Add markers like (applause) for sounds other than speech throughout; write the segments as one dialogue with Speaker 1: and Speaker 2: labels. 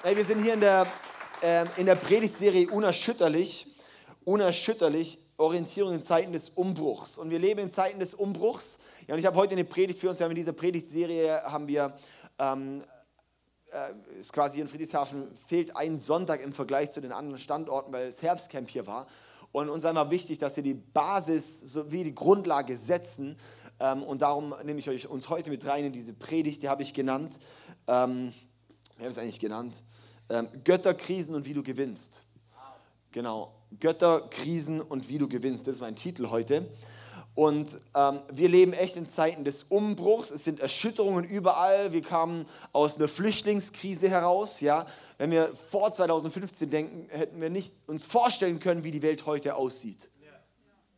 Speaker 1: Hey, wir sind hier in der, äh, der Predigtserie Unerschütterlich. Unerschütterlich, Orientierung in Zeiten des Umbruchs. Und wir leben in Zeiten des Umbruchs. Ja, und ich habe heute eine Predigt für uns. Wir haben in dieser Predigtserie haben wir, ähm, äh, ist quasi in Friedrichshafen, fehlt ein Sonntag im Vergleich zu den anderen Standorten, weil das Herbstcamp hier war. Und uns einmal wichtig, dass wir die Basis sowie die Grundlage setzen. Ähm, und darum nehme ich euch uns heute mit rein in diese Predigt, die habe ich genannt. Ähm, wie habe ich es eigentlich genannt? Ähm, Götterkrisen und wie du gewinnst. Genau, Götterkrisen und wie du gewinnst. Das ist mein Titel heute. Und ähm, wir leben echt in Zeiten des Umbruchs. Es sind Erschütterungen überall. Wir kamen aus einer Flüchtlingskrise heraus. Ja? Wenn wir vor 2015 denken, hätten wir nicht uns vorstellen können, wie die Welt heute aussieht.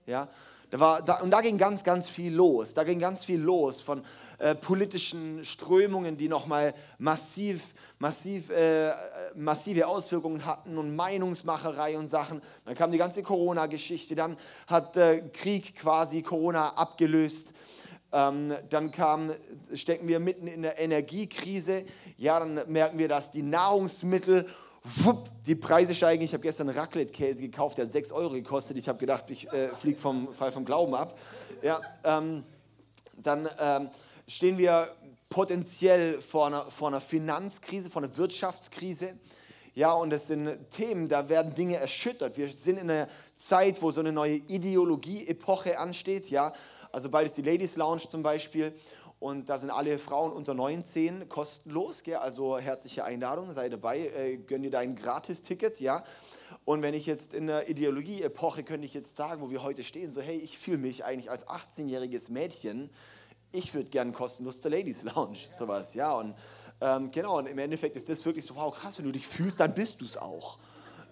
Speaker 1: Ja? Da war, da, und da ging ganz, ganz viel los. Da ging ganz viel los von äh, politischen Strömungen, die nochmal massiv massiv, äh, massive Auswirkungen hatten und Meinungsmacherei und Sachen. Dann kam die ganze Corona-Geschichte, dann hat äh, Krieg quasi Corona abgelöst. Ähm, dann kam, stecken wir mitten in der Energiekrise. Ja, dann merken wir, dass die Nahrungsmittel, wupp, die Preise steigen. Ich habe gestern Raclette-Käse gekauft, der hat 6 Euro gekostet. Ich habe gedacht, ich äh, fliege vom Fall vom Glauben ab. Ja, ähm, dann ähm, stehen wir potenziell vor einer, vor einer Finanzkrise, vor einer Wirtschaftskrise. Ja, und das sind Themen, da werden Dinge erschüttert. Wir sind in einer Zeit, wo so eine neue Ideologie-Epoche ansteht. Ja, also bald ist die Ladies Lounge zum Beispiel. Und da sind alle Frauen unter 19 kostenlos. Gell? Also herzliche Einladung, sei dabei, äh, gönn dir dein Gratisticket. Ja? Und wenn ich jetzt in der Ideologie-Epoche könnte ich jetzt sagen, wo wir heute stehen, so hey, ich fühle mich eigentlich als 18-jähriges Mädchen ich würde gerne kostenlos zur Ladies Lounge, sowas, ja. Und ähm, genau, und im Endeffekt ist das wirklich so, wow, krass, wenn du dich fühlst, dann bist du es auch.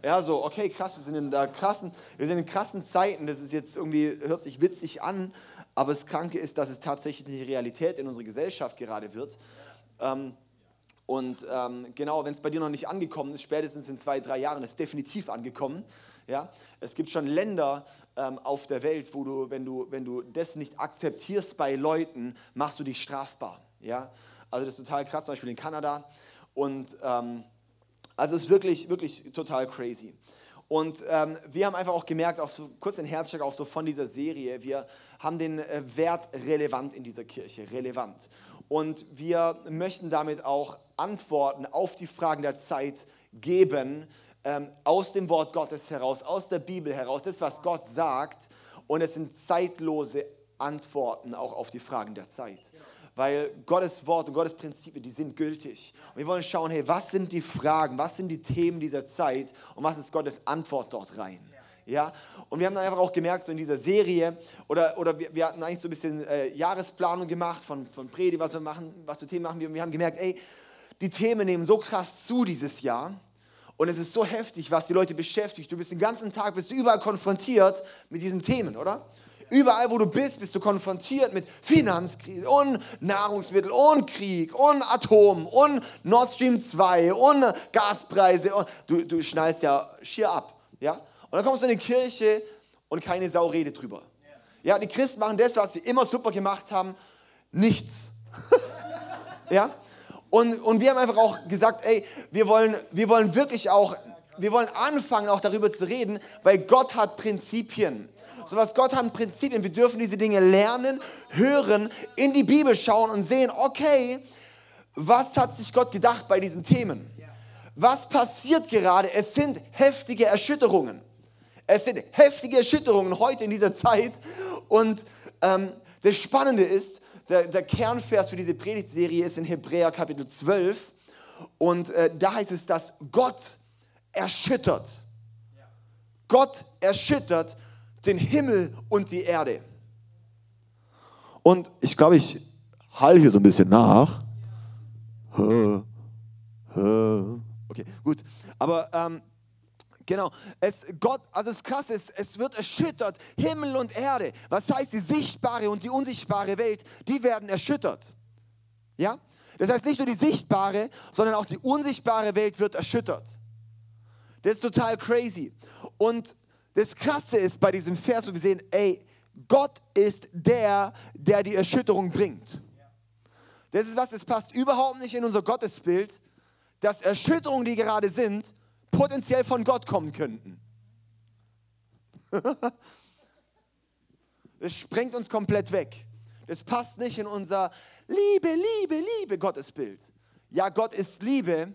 Speaker 1: Ja, so, okay, krass, wir sind in der krassen, wir sind in krassen Zeiten, das ist jetzt irgendwie, hört sich witzig an, aber das Kranke ist, dass es tatsächlich die Realität in unserer Gesellschaft gerade wird. Ähm, und ähm, genau, wenn es bei dir noch nicht angekommen ist, spätestens in zwei, drei Jahren ist es definitiv angekommen. Ja? Es gibt schon Länder ähm, auf der Welt, wo du wenn, du, wenn du das nicht akzeptierst bei Leuten, machst du dich strafbar. Ja? Also das ist total krass, zum Beispiel in Kanada. Und ähm, also es ist wirklich, wirklich total crazy. Und ähm, wir haben einfach auch gemerkt, auch so kurz den Herzschlag auch so von dieser Serie, wir haben den äh, Wert relevant in dieser Kirche, relevant. Und wir möchten damit auch Antworten auf die Fragen der Zeit geben, ähm, aus dem Wort Gottes heraus, aus der Bibel heraus, das, was Gott sagt. Und es sind zeitlose Antworten auch auf die Fragen der Zeit. Weil Gottes Wort und Gottes Prinzipien, die sind gültig. Und wir wollen schauen, hey, was sind die Fragen, was sind die Themen dieser Zeit und was ist Gottes Antwort dort rein? Ja, und wir haben dann einfach auch gemerkt, so in dieser Serie, oder, oder wir, wir hatten eigentlich so ein bisschen äh, Jahresplanung gemacht von, von Predi, was wir machen, was für Themen machen wir. Und wir haben gemerkt, ey, die Themen nehmen so krass zu dieses Jahr. Und es ist so heftig, was die Leute beschäftigt. Du bist den ganzen Tag, bist du überall konfrontiert mit diesen Themen, oder? Überall, wo du bist, bist du konfrontiert mit Finanzkrise und Nahrungsmittel und Krieg und Atom und Nord Stream 2 und Gaspreise. Und du, du schnallst ja schier ab. Ja? Und dann kommst du in die Kirche und keine Sau redet drüber. Ja, die Christen machen das, was sie immer super gemacht haben, nichts. (laughs) ja? Und, und wir haben einfach auch gesagt, ey, wir wollen, wir wollen wirklich auch, wir wollen anfangen auch darüber zu reden, weil Gott hat Prinzipien. So was Gott hat Prinzipien. Wir dürfen diese Dinge lernen, hören, in die Bibel schauen und sehen, okay, was hat sich Gott gedacht bei diesen Themen? Was passiert gerade? Es sind heftige Erschütterungen. Es sind heftige Erschütterungen heute in dieser Zeit. Und ähm, das Spannende ist, der, der Kernvers für diese Predigtserie ist in Hebräer Kapitel 12. Und äh, da heißt es, dass Gott erschüttert. Gott erschüttert den Himmel und die Erde. Und ich glaube, ich halte hier so ein bisschen nach. Okay, gut. Aber ähm, Genau. Es, Gott, also das Krasse ist, es wird erschüttert, Himmel und Erde. Was heißt, die sichtbare und die unsichtbare Welt, die werden erschüttert. Ja? Das heißt, nicht nur die sichtbare, sondern auch die unsichtbare Welt wird erschüttert. Das ist total crazy. Und das Krasse ist bei diesem Vers, wo wir sehen, ey, Gott ist der, der die Erschütterung bringt. Das ist was, das passt überhaupt nicht in unser Gottesbild, dass Erschütterungen, die gerade sind, potenziell von Gott kommen könnten. (laughs) Es sprengt uns komplett weg. Das passt nicht in unser Liebe, Liebe, Liebe Gottesbild. Ja, Gott ist Liebe.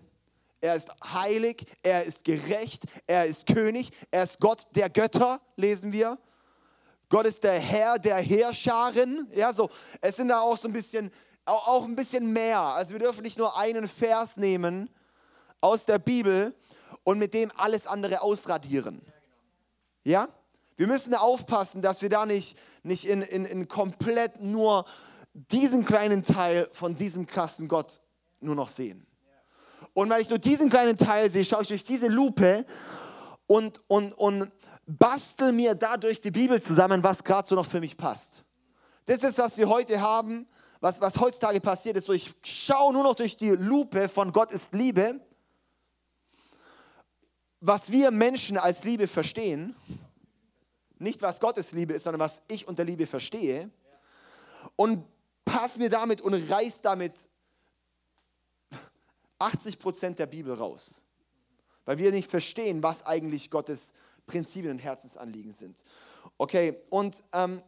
Speaker 1: Er ist heilig, er ist gerecht, er ist König, er ist Gott der Götter, lesen wir. Gott ist der Herr der Heerscharen. Ja, so, es sind da auch so ein bisschen, auch ein bisschen mehr. Also wir dürfen nicht nur einen Vers nehmen aus der Bibel und mit dem alles andere ausradieren. Ja? Wir müssen aufpassen, dass wir da nicht, nicht in, in, in komplett nur diesen kleinen Teil von diesem krassen Gott nur noch sehen. Und weil ich nur diesen kleinen Teil sehe, schaue ich durch diese Lupe und, und, und bastel mir dadurch die Bibel zusammen, was gerade so noch für mich passt. Das ist, was wir heute haben, was, was heutzutage passiert ist. So, ich schaue nur noch durch die Lupe von Gott ist Liebe, was wir Menschen als Liebe verstehen nicht, was Gottes Liebe ist, sondern was ich unter Liebe verstehe. Und pass mir damit und reiß damit 80 Prozent der Bibel raus. Weil wir nicht verstehen, was eigentlich Gottes Prinzipien und Herzensanliegen sind. Okay, und ähm,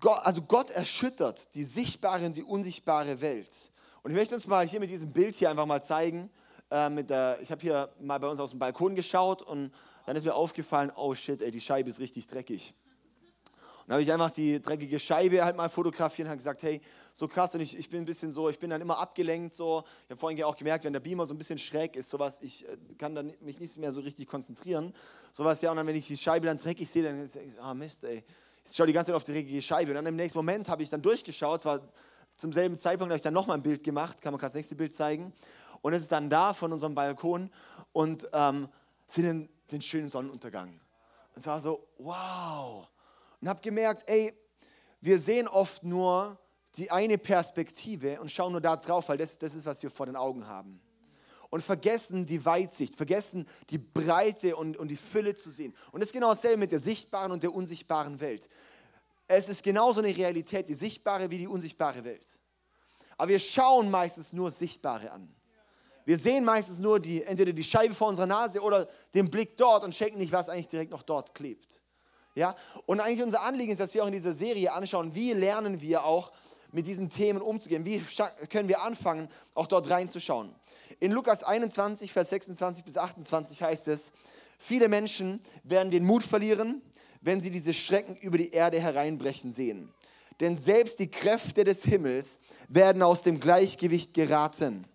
Speaker 1: Gott, also Gott erschüttert die sichtbare und die unsichtbare Welt. Und ich möchte uns mal hier mit diesem Bild hier einfach mal zeigen. Äh, mit der, ich habe hier mal bei uns aus dem Balkon geschaut und dann ist mir aufgefallen, oh shit, ey, die Scheibe ist richtig dreckig. Und habe ich einfach die dreckige Scheibe halt mal fotografiert und habe gesagt, hey, so krass. Und ich, ich bin ein bisschen so, ich bin dann immer abgelenkt so. Ich habe vorhin auch gemerkt, wenn der Beamer so ein bisschen schräg ist, sowas, ich äh, kann dann mich nicht mehr so richtig konzentrieren. Sowas, ja, und dann, wenn ich die Scheibe dann dreckig sehe, dann ist ah Mist, ey. Ich schaue die ganze Zeit auf die dreckige Scheibe. Und dann im nächsten Moment habe ich dann durchgeschaut, zwar zum selben Zeitpunkt habe ich dann nochmal ein Bild gemacht, kann man gerade das nächste Bild zeigen. Und es ist dann da von unserem Balkon und ähm, sind den schönen Sonnenuntergang. Und es war so, wow. Und habe gemerkt, ey, wir sehen oft nur die eine Perspektive und schauen nur da drauf, weil das, das ist, was wir vor den Augen haben. Und vergessen die Weitsicht, vergessen die Breite und, und die Fülle zu sehen. Und das ist genau dasselbe mit der sichtbaren und der unsichtbaren Welt. Es ist genauso eine Realität, die sichtbare wie die unsichtbare Welt. Aber wir schauen meistens nur Sichtbare an. Wir sehen meistens nur die, entweder die Scheibe vor unserer Nase oder den Blick dort und checken nicht, was eigentlich direkt noch dort klebt. Ja? Und eigentlich unser Anliegen ist, dass wir auch in dieser Serie anschauen, wie lernen wir auch mit diesen Themen umzugehen. Wie können wir anfangen, auch dort reinzuschauen. In Lukas 21, Vers 26 bis 28 heißt es, viele Menschen werden den Mut verlieren, wenn sie diese Schrecken über die Erde hereinbrechen sehen. Denn selbst die Kräfte des Himmels werden aus dem Gleichgewicht geraten.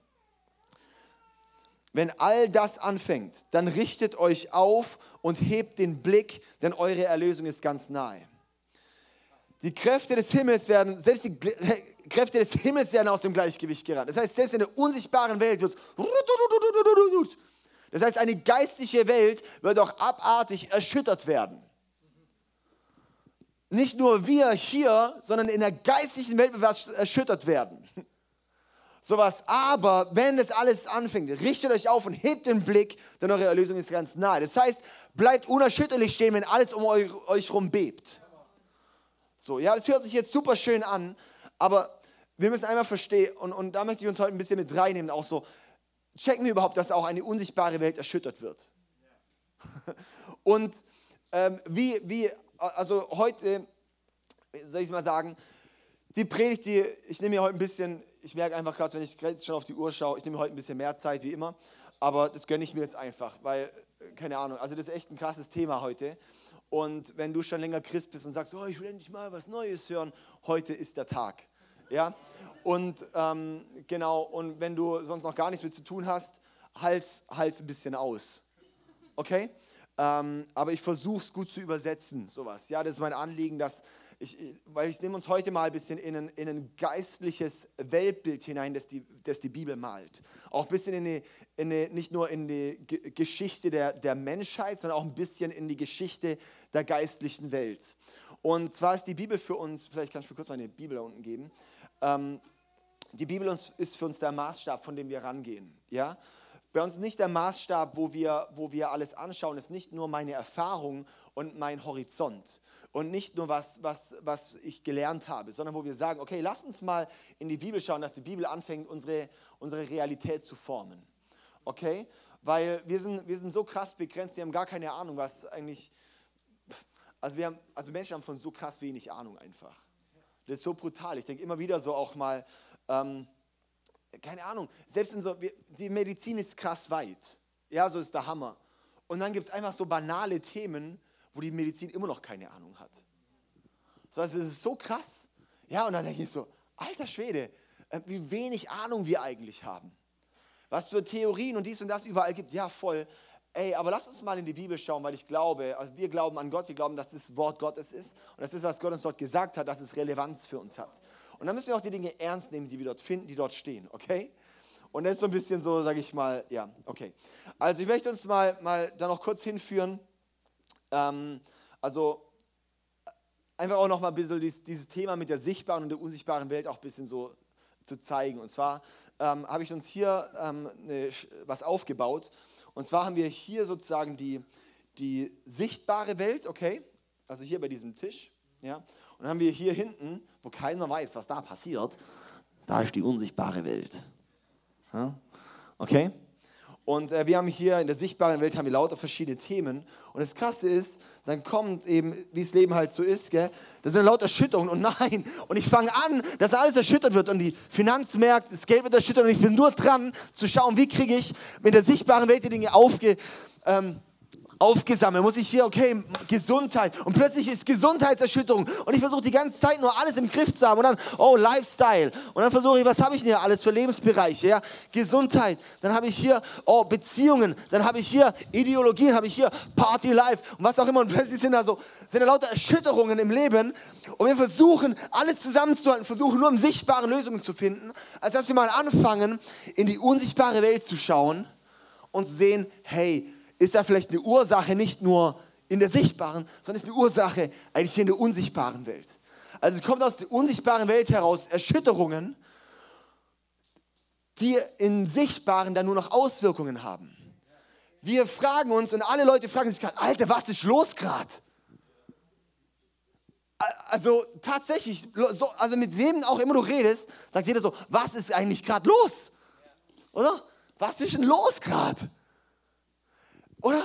Speaker 1: Wenn all das anfängt, dann richtet euch auf und hebt den Blick, denn eure Erlösung ist ganz nahe. Die Kräfte des Himmels werden, selbst die (laughs) Kräfte des Himmels werden aus dem Gleichgewicht gerannt. Das heißt, selbst in der unsichtbaren Welt wird es. Das heißt, eine geistliche Welt wird auch abartig erschüttert werden. Nicht nur wir hier, sondern in der geistlichen Welt wird was erschüttert werden sowas. Aber wenn das alles anfängt, richtet euch auf und hebt den Blick, denn eure Erlösung ist ganz nahe. Das heißt, bleibt unerschütterlich stehen, wenn alles um euch, euch rum bebt. So, ja, das hört sich jetzt super schön an, aber wir müssen einmal verstehen, und, und da möchte ich uns heute ein bisschen mit reinnehmen, auch so, checken wir überhaupt, dass auch eine unsichtbare Welt erschüttert wird. (laughs) Und ähm, wie, wie, also heute, soll ich mal sagen, die Predigt, die, ich nehme mir heute ein bisschen ich merke einfach gerade, wenn ich jetzt schon auf die Uhr schaue, ich nehme heute ein bisschen mehr Zeit wie immer, aber das gönne ich mir jetzt einfach, weil, äh, keine Ahnung, also das ist echt ein krasses Thema heute. Und wenn du schon länger Christ bist und sagst, oh, ich will endlich mal was Neues hören, heute ist der Tag. Ja? Und ähm, genau, und wenn du sonst noch gar nichts mit zu tun hast, halt es ein bisschen aus. Okay? Ähm, aber ich versuche es gut zu übersetzen, sowas. Ja, das ist mein Anliegen, dass ich, weil ich nehme uns heute mal ein bisschen in ein, in ein geistliches Weltbild hinein, das die, das die Bibel malt. Auch ein bisschen in eine, in eine, nicht nur in die Geschichte der, der Menschheit, sondern auch ein bisschen in die Geschichte der geistlichen Welt. Und zwar ist die Bibel für uns, vielleicht kann ich mir kurz meine Bibel da unten geben, ähm, die Bibel ist für uns der Maßstab, von dem wir rangehen. Ja? bei uns ist nicht der Maßstab, wo wir, wo wir alles anschauen, ist nicht nur meine Erfahrung und mein Horizont und nicht nur was, was, was ich gelernt habe, sondern wo wir sagen, okay, lass uns mal in die Bibel schauen, dass die Bibel anfängt, unsere, unsere Realität zu formen. Okay? Weil wir sind, wir sind so krass begrenzt, wir haben gar keine Ahnung, was eigentlich, also, wir haben, also Menschen haben von so krass wenig Ahnung einfach. Das ist so brutal. Ich denke immer wieder so auch mal, ähm, keine Ahnung, selbst in so, die Medizin ist krass weit. Ja, so ist der Hammer. Und dann gibt es einfach so banale Themen, wo die Medizin immer noch keine Ahnung hat. So, also es ist so krass. Ja, und dann denke ich so, alter Schwede, äh, wie wenig Ahnung wir eigentlich haben. Was für Theorien und dies und das überall gibt. Ja, voll. Ey, aber lass uns mal in die Bibel schauen, weil ich glaube, also wir glauben an Gott, wir glauben, dass das Wort Gottes ist und das ist, was Gott uns dort gesagt hat, dass es Relevanz für uns hat. Und dann müssen wir auch die Dinge ernst nehmen, die wir dort finden, die dort stehen, okay? Und das ist so ein bisschen so, sage ich mal, ja, okay. Also ich möchte uns mal, mal da noch kurz hinführen. Ähm, also einfach auch noch mal ein bisschen dieses, dieses, Thema mit der sichtbaren und der unsichtbaren Welt auch ein bisschen so zu zeigen. Und zwar ähm, habe ich uns hier ähm, eine, was aufgebaut. Und zwar haben wir hier sozusagen die, die sichtbare Welt, okay? Also hier bei diesem Tisch, ja? Und dann haben wir hier hinten, wo keiner weiß, was da passiert, da ist die unsichtbare Welt. Ja? Okay? Und äh, wir haben hier in der sichtbaren Welt haben wir lauter verschiedene Themen. Und das Krasse ist, dann kommt eben, wie das Leben halt so ist, gell? da sind lauter Erschütterungen und nein. Und ich fange an, dass alles erschüttert wird und die Finanzmärkte, das Geld wird erschüttert und ich bin nur dran zu schauen, wie kriege ich mit der sichtbaren Welt die Dinge aufge, ähm, aufgesammelt. Muss ich hier, okay, Gesundheit. Und plötzlich ist Gesundheitserschütterung. Und ich versuche die ganze Zeit nur alles im Griff zu haben. Und dann, oh, Lifestyle. Und dann versuche ich, was habe ich denn hier alles für Lebensbereiche? Ja? Gesundheit. Dann habe ich hier, oh, Beziehungen. Dann habe ich hier Ideologien. Habe ich hier Party Life. Und was auch immer. Und plötzlich sind da so, sind da lauter Erschütterungen im Leben. Und wir versuchen, alles zusammenzuhalten. Versuchen nur im Sichtbaren Lösungen zu finden. Als dass wir mal anfangen, in die unsichtbare Welt zu schauen und zu sehen, hey, ist da vielleicht eine Ursache nicht nur in der sichtbaren, sondern ist eine Ursache eigentlich in der unsichtbaren Welt. Also es kommt aus der unsichtbaren Welt heraus Erschütterungen, die in sichtbaren dann nur noch Auswirkungen haben. Wir fragen uns und alle Leute fragen sich gerade, Alter, was ist los gerade? Also tatsächlich, so, also mit wem auch immer du redest, sagt jeder so, was ist eigentlich gerade los? Oder? Was ist denn los gerade? Oder?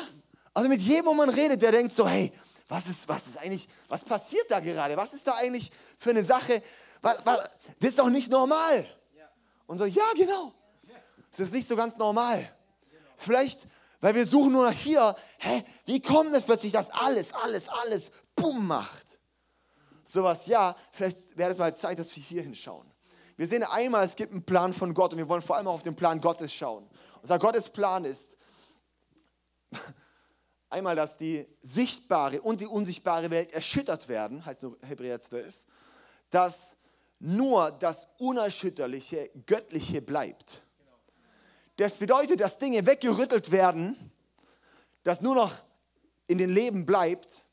Speaker 1: Also mit jedem, wo man redet, der denkt so, hey, was ist, was ist eigentlich, was passiert da gerade? Was ist da eigentlich für eine Sache? Das ist doch nicht normal. Und so, ja, genau. Das ist nicht so ganz normal. Vielleicht, weil wir suchen nur nach hier, hä, wie kommt es plötzlich, dass alles, alles, alles bumm macht? Sowas, ja, vielleicht wäre es mal Zeit, dass wir hier hinschauen. Wir sehen einmal, es gibt einen Plan von Gott und wir wollen vor allem auch auf den Plan Gottes schauen. Unser Gottes Plan ist, einmal, dass die sichtbare und die unsichtbare Welt erschüttert werden, heißt so Hebräer 12, dass nur das Unerschütterliche, Göttliche bleibt. Das bedeutet, dass Dinge weggerüttelt werden, dass nur noch in den Leben bleibt,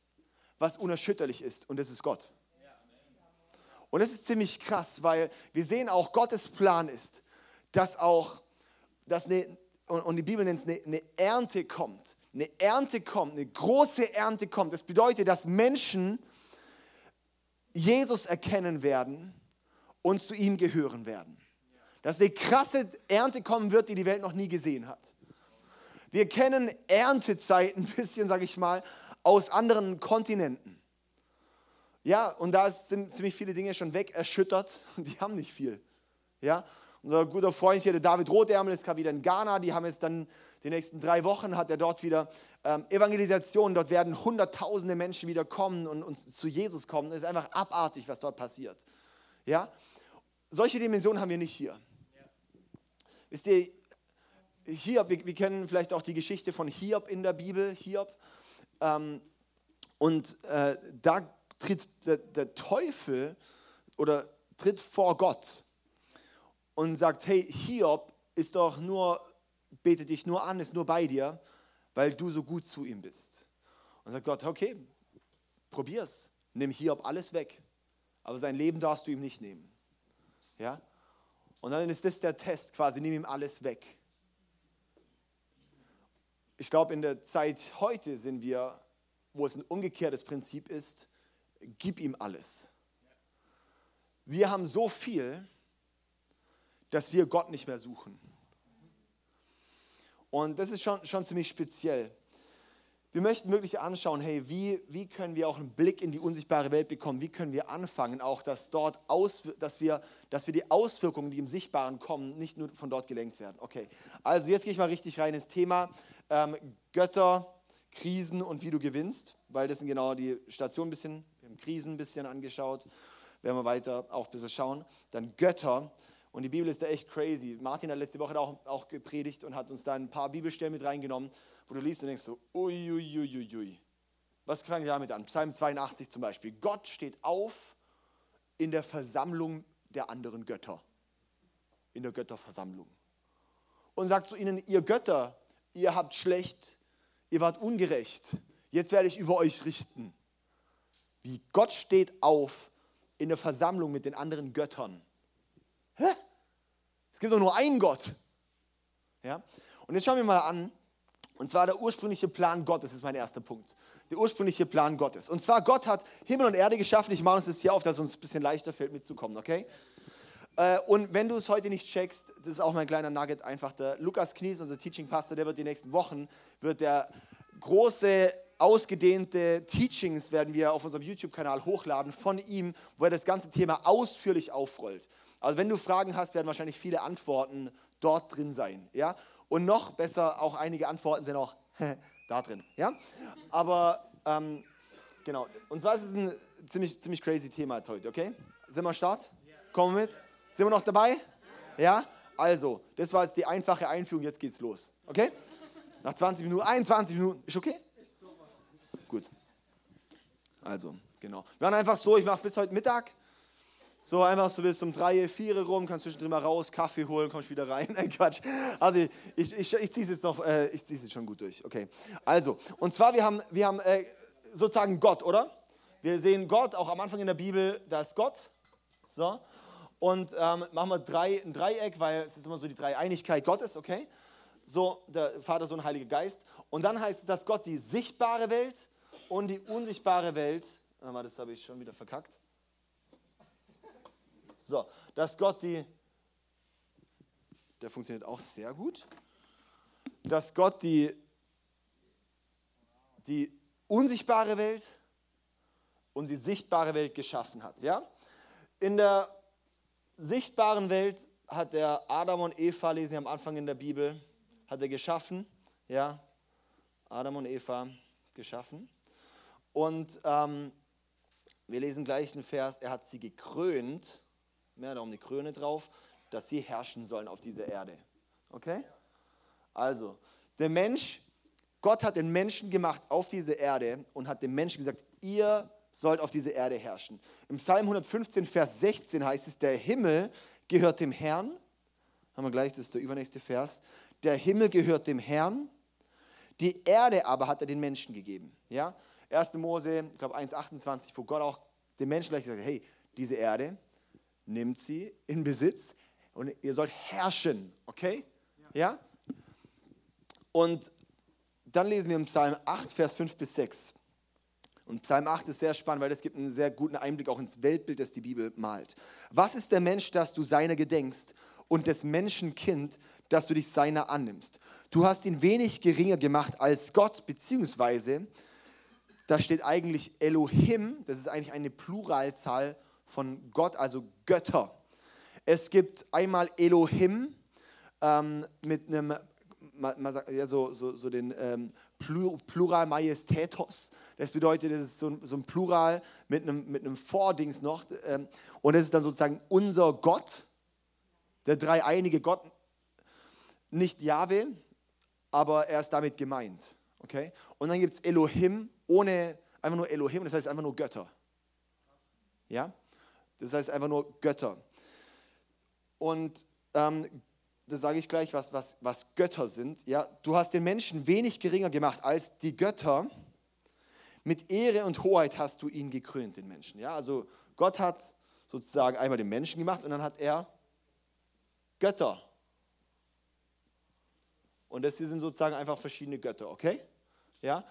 Speaker 1: was unerschütterlich ist, und das ist Gott. Und das ist ziemlich krass, weil wir sehen auch, Gottes Plan ist, dass auch, dass eine, und die Bibel nennt es eine, eine Ernte kommt, eine Ernte kommt, eine große Ernte kommt. Das bedeutet, dass Menschen Jesus erkennen werden und zu ihm gehören werden. Dass eine krasse Ernte kommen wird, die die Welt noch nie gesehen hat. Wir kennen Erntezeiten ein (laughs) bisschen, sage ich mal, aus anderen Kontinenten. Ja, und da sind ziemlich viele Dinge schon weg erschüttert und (laughs) die haben nicht viel. Ja, unser guter Freund hier, der David Rotärmel, ist gerade wieder in Ghana. Die haben jetzt dann die nächsten drei Wochen hat er dort wieder ähm, Evangelisation. Dort werden hunderttausende Menschen wieder kommen und, und zu Jesus kommen. Es ist einfach abartig, was dort passiert. Ja? Solche Dimensionen haben wir nicht hier. Ja. Wisst ihr, Hiob, wir, wir, kennen vielleicht auch die Geschichte von Hiob in der Bibel, Hiob. Ähm, und äh, da tritt der, der Teufel oder tritt vor Gott und sagt, hey, Hiob ist doch nur betet dich nur an, ist nur bei dir, weil du so gut zu ihm bist. Und sagt Gott, okay, probier's. Nimm Hiob alles weg. Aber sein Leben darfst du ihm nicht nehmen. Ja? Und dann ist das der Test quasi, nimm ihm alles weg. ich glaube, in der Zeit heute sind wir, wo es ein umgekehrtes Prinzip ist, gib ihm alles. Wir haben so viel, dass wir Gott nicht mehr suchen. Und das ist schon, schon ziemlich speziell. Wir möchten wirklich anschauen, hey, wie, wie können wir auch einen Blick in die unsichtbare Welt bekommen? Wie können wir anfangen, auch dass, dort aus, dass, wir, dass wir die Auswirkungen, die im Sichtbaren kommen, nicht nur von dort gelenkt werden. Okay, also jetzt gehe ich mal richtig rein ins Thema ähm, Götter, Krisen und wie du gewinnst, weil das sind genau die Stationen ein bisschen, wir haben Krisen ein bisschen angeschaut, werden wir weiter auch ein bisschen schauen. Dann Götter, und die Bibel ist da echt crazy. Martin hat letzte Woche auch, auch gepredigt und hat uns da ein paar Bibelstellen mit reingenommen, wo du liest und denkst so, uiuiuiui. Ui, ui. Was fangen wir damit an? Psalm 82 zum Beispiel. Gott steht auf in der Versammlung der anderen Götter. In der Götterversammlung. Und sagt zu ihnen, ihr Götter, ihr habt schlecht, ihr wart ungerecht. Jetzt werde ich über euch richten. Wie Gott steht auf in der Versammlung mit den anderen Göttern. Hä? Es gibt doch nur einen Gott. Ja? Und jetzt schauen wir mal an, und zwar der ursprüngliche Plan Gottes ist mein erster Punkt. Der ursprüngliche Plan Gottes. Und zwar Gott hat Himmel und Erde geschaffen. Ich mache uns das hier auf, dass es uns ein bisschen leichter fällt mitzukommen, okay? Äh, und wenn du es heute nicht checkst, das ist auch mein kleiner Nugget, einfach der Lukas Knies, unser Teaching Pastor, der wird die nächsten Wochen, wird der große, ausgedehnte Teachings werden wir auf unserem YouTube-Kanal hochladen von ihm, wo er das ganze Thema ausführlich aufrollt. Also wenn du Fragen hast, werden wahrscheinlich viele Antworten dort drin sein. Ja? Und noch besser, auch einige Antworten sind auch (laughs) da drin. Ja? Aber ähm, genau, und zwar ist es ein ziemlich, ziemlich crazy Thema jetzt heute, okay? Sind wir Start? Kommen wir mit? Sind wir noch dabei? Ja? Also, das war jetzt die einfache Einführung, jetzt geht's los. Okay? Nach 20 Minuten, 21 Minuten, ist okay? Gut. Also, genau. Wir machen einfach so, ich mache bis heute Mittag so einfach so bis um drei, vier rum, kannst zwischendrin mal raus, Kaffee holen, kommst wieder rein. (laughs) Nein, Quatsch. Also ich, ich, ich, ich ziehe es jetzt noch, äh, ich ziehe es jetzt schon gut durch. Okay. Also, und zwar, wir haben, wir haben äh, sozusagen Gott, oder? Wir sehen Gott, auch am Anfang in der Bibel, da ist Gott. So. Und ähm, machen wir drei, ein Dreieck, weil es ist immer so die Dreieinigkeit Gottes, okay? So, der Vater, Sohn, Heiliger Geist. Und dann heißt es, dass Gott die sichtbare Welt und die unsichtbare Welt, das habe ich schon wieder verkackt so, dass Gott die, der funktioniert auch sehr gut, dass Gott die, die unsichtbare Welt und die sichtbare Welt geschaffen hat. Ja? In der sichtbaren Welt hat er Adam und Eva, lesen wir am Anfang in der Bibel, hat er geschaffen. Ja? Adam und Eva geschaffen. Und ähm, wir lesen gleich einen Vers, er hat sie gekrönt mehr darum die Krone drauf, dass sie herrschen sollen auf dieser Erde. Okay? Also, der Mensch, Gott hat den Menschen gemacht auf diese Erde und hat dem Menschen gesagt, ihr sollt auf diese Erde herrschen. Im Psalm 115, Vers 16 heißt es, der Himmel gehört dem Herrn. Haben wir gleich, das ist der übernächste Vers. Der Himmel gehört dem Herrn, die Erde aber hat er den Menschen gegeben. Ja? 1. Mose, ich glaube 1,28, wo Gott auch den Menschen gleich gesagt hat, hey, diese Erde, nimmt sie in Besitz und ihr sollt herrschen, okay? Ja? Und dann lesen wir im Psalm 8, Vers 5 bis 6. Und Psalm 8 ist sehr spannend, weil es gibt einen sehr guten Einblick auch ins Weltbild, das die Bibel malt. Was ist der Mensch, dass du seiner gedenkst und des Menschen Kind, dass du dich seiner annimmst? Du hast ihn wenig geringer gemacht als Gott, beziehungsweise da steht eigentlich Elohim, das ist eigentlich eine Pluralzahl von Gott, also Götter. Es gibt einmal Elohim ähm, mit einem, ja, so, so, so den ähm, Plural Majestätos. Das bedeutet, das ist so, so ein Plural mit einem, mit einem Vordings noch. Ähm, und das ist dann sozusagen unser Gott, der dreieinige Gott, nicht Jahwe, aber er ist damit gemeint. Okay? Und dann gibt es Elohim ohne, einfach nur Elohim, das heißt einfach nur Götter. Ja? Das heißt einfach nur Götter. Und ähm, da sage ich gleich, was, was, was Götter sind. Ja, du hast den Menschen wenig geringer gemacht als die Götter. Mit Ehre und Hoheit hast du ihn gekrönt, den Menschen. Ja, also Gott hat sozusagen einmal den Menschen gemacht und dann hat er Götter. Und das hier sind sozusagen einfach verschiedene Götter, okay? Ja?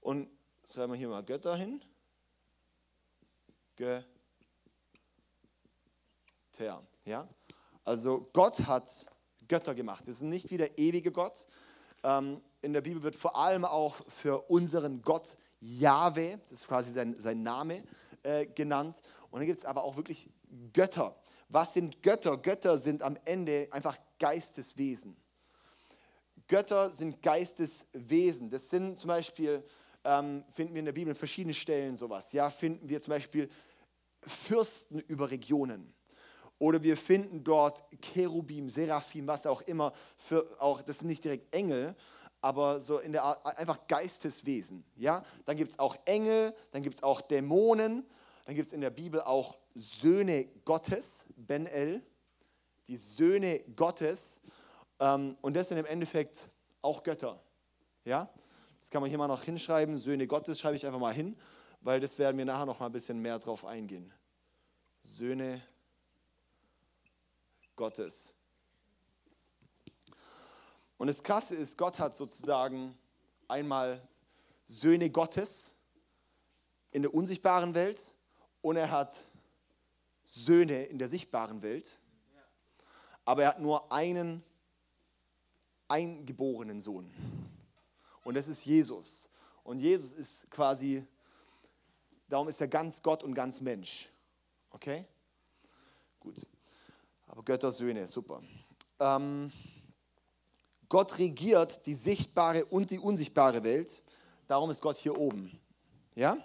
Speaker 1: Und schreiben wir hier mal Götter hin. Götter. Ja? Also Gott hat Götter gemacht. Das ist nicht wie der ewige Gott. Ähm, in der Bibel wird vor allem auch für unseren Gott Jahwe, das ist quasi sein, sein Name, äh, genannt. Und dann gibt es aber auch wirklich Götter. Was sind Götter? Götter sind am Ende einfach Geisteswesen. Götter sind Geisteswesen. Das sind zum Beispiel, ähm, finden wir in der Bibel in verschiedenen Stellen sowas. Ja, finden wir zum Beispiel Fürsten über Regionen. Oder wir finden dort Cherubim, Seraphim, was auch immer. Für auch, das sind nicht direkt Engel, aber so in der Art, einfach Geisteswesen. Ja? Dann gibt es auch Engel, dann gibt es auch Dämonen, dann gibt es in der Bibel auch Söhne Gottes, Ben El, die Söhne Gottes. Ähm, und das sind im Endeffekt auch Götter. Ja? Das kann man hier mal noch hinschreiben. Söhne Gottes schreibe ich einfach mal hin, weil das werden wir nachher noch mal ein bisschen mehr drauf eingehen. Söhne Gottes. Und das Krasse ist, Gott hat sozusagen einmal Söhne Gottes in der unsichtbaren Welt und er hat Söhne in der sichtbaren Welt. Aber er hat nur einen eingeborenen Sohn. Und das ist Jesus. Und Jesus ist quasi, darum ist er ganz Gott und ganz Mensch. Okay? Gut. Aber Göttersöhne, super. Ähm, Gott regiert die sichtbare und die unsichtbare Welt. Darum ist Gott hier oben. Ja?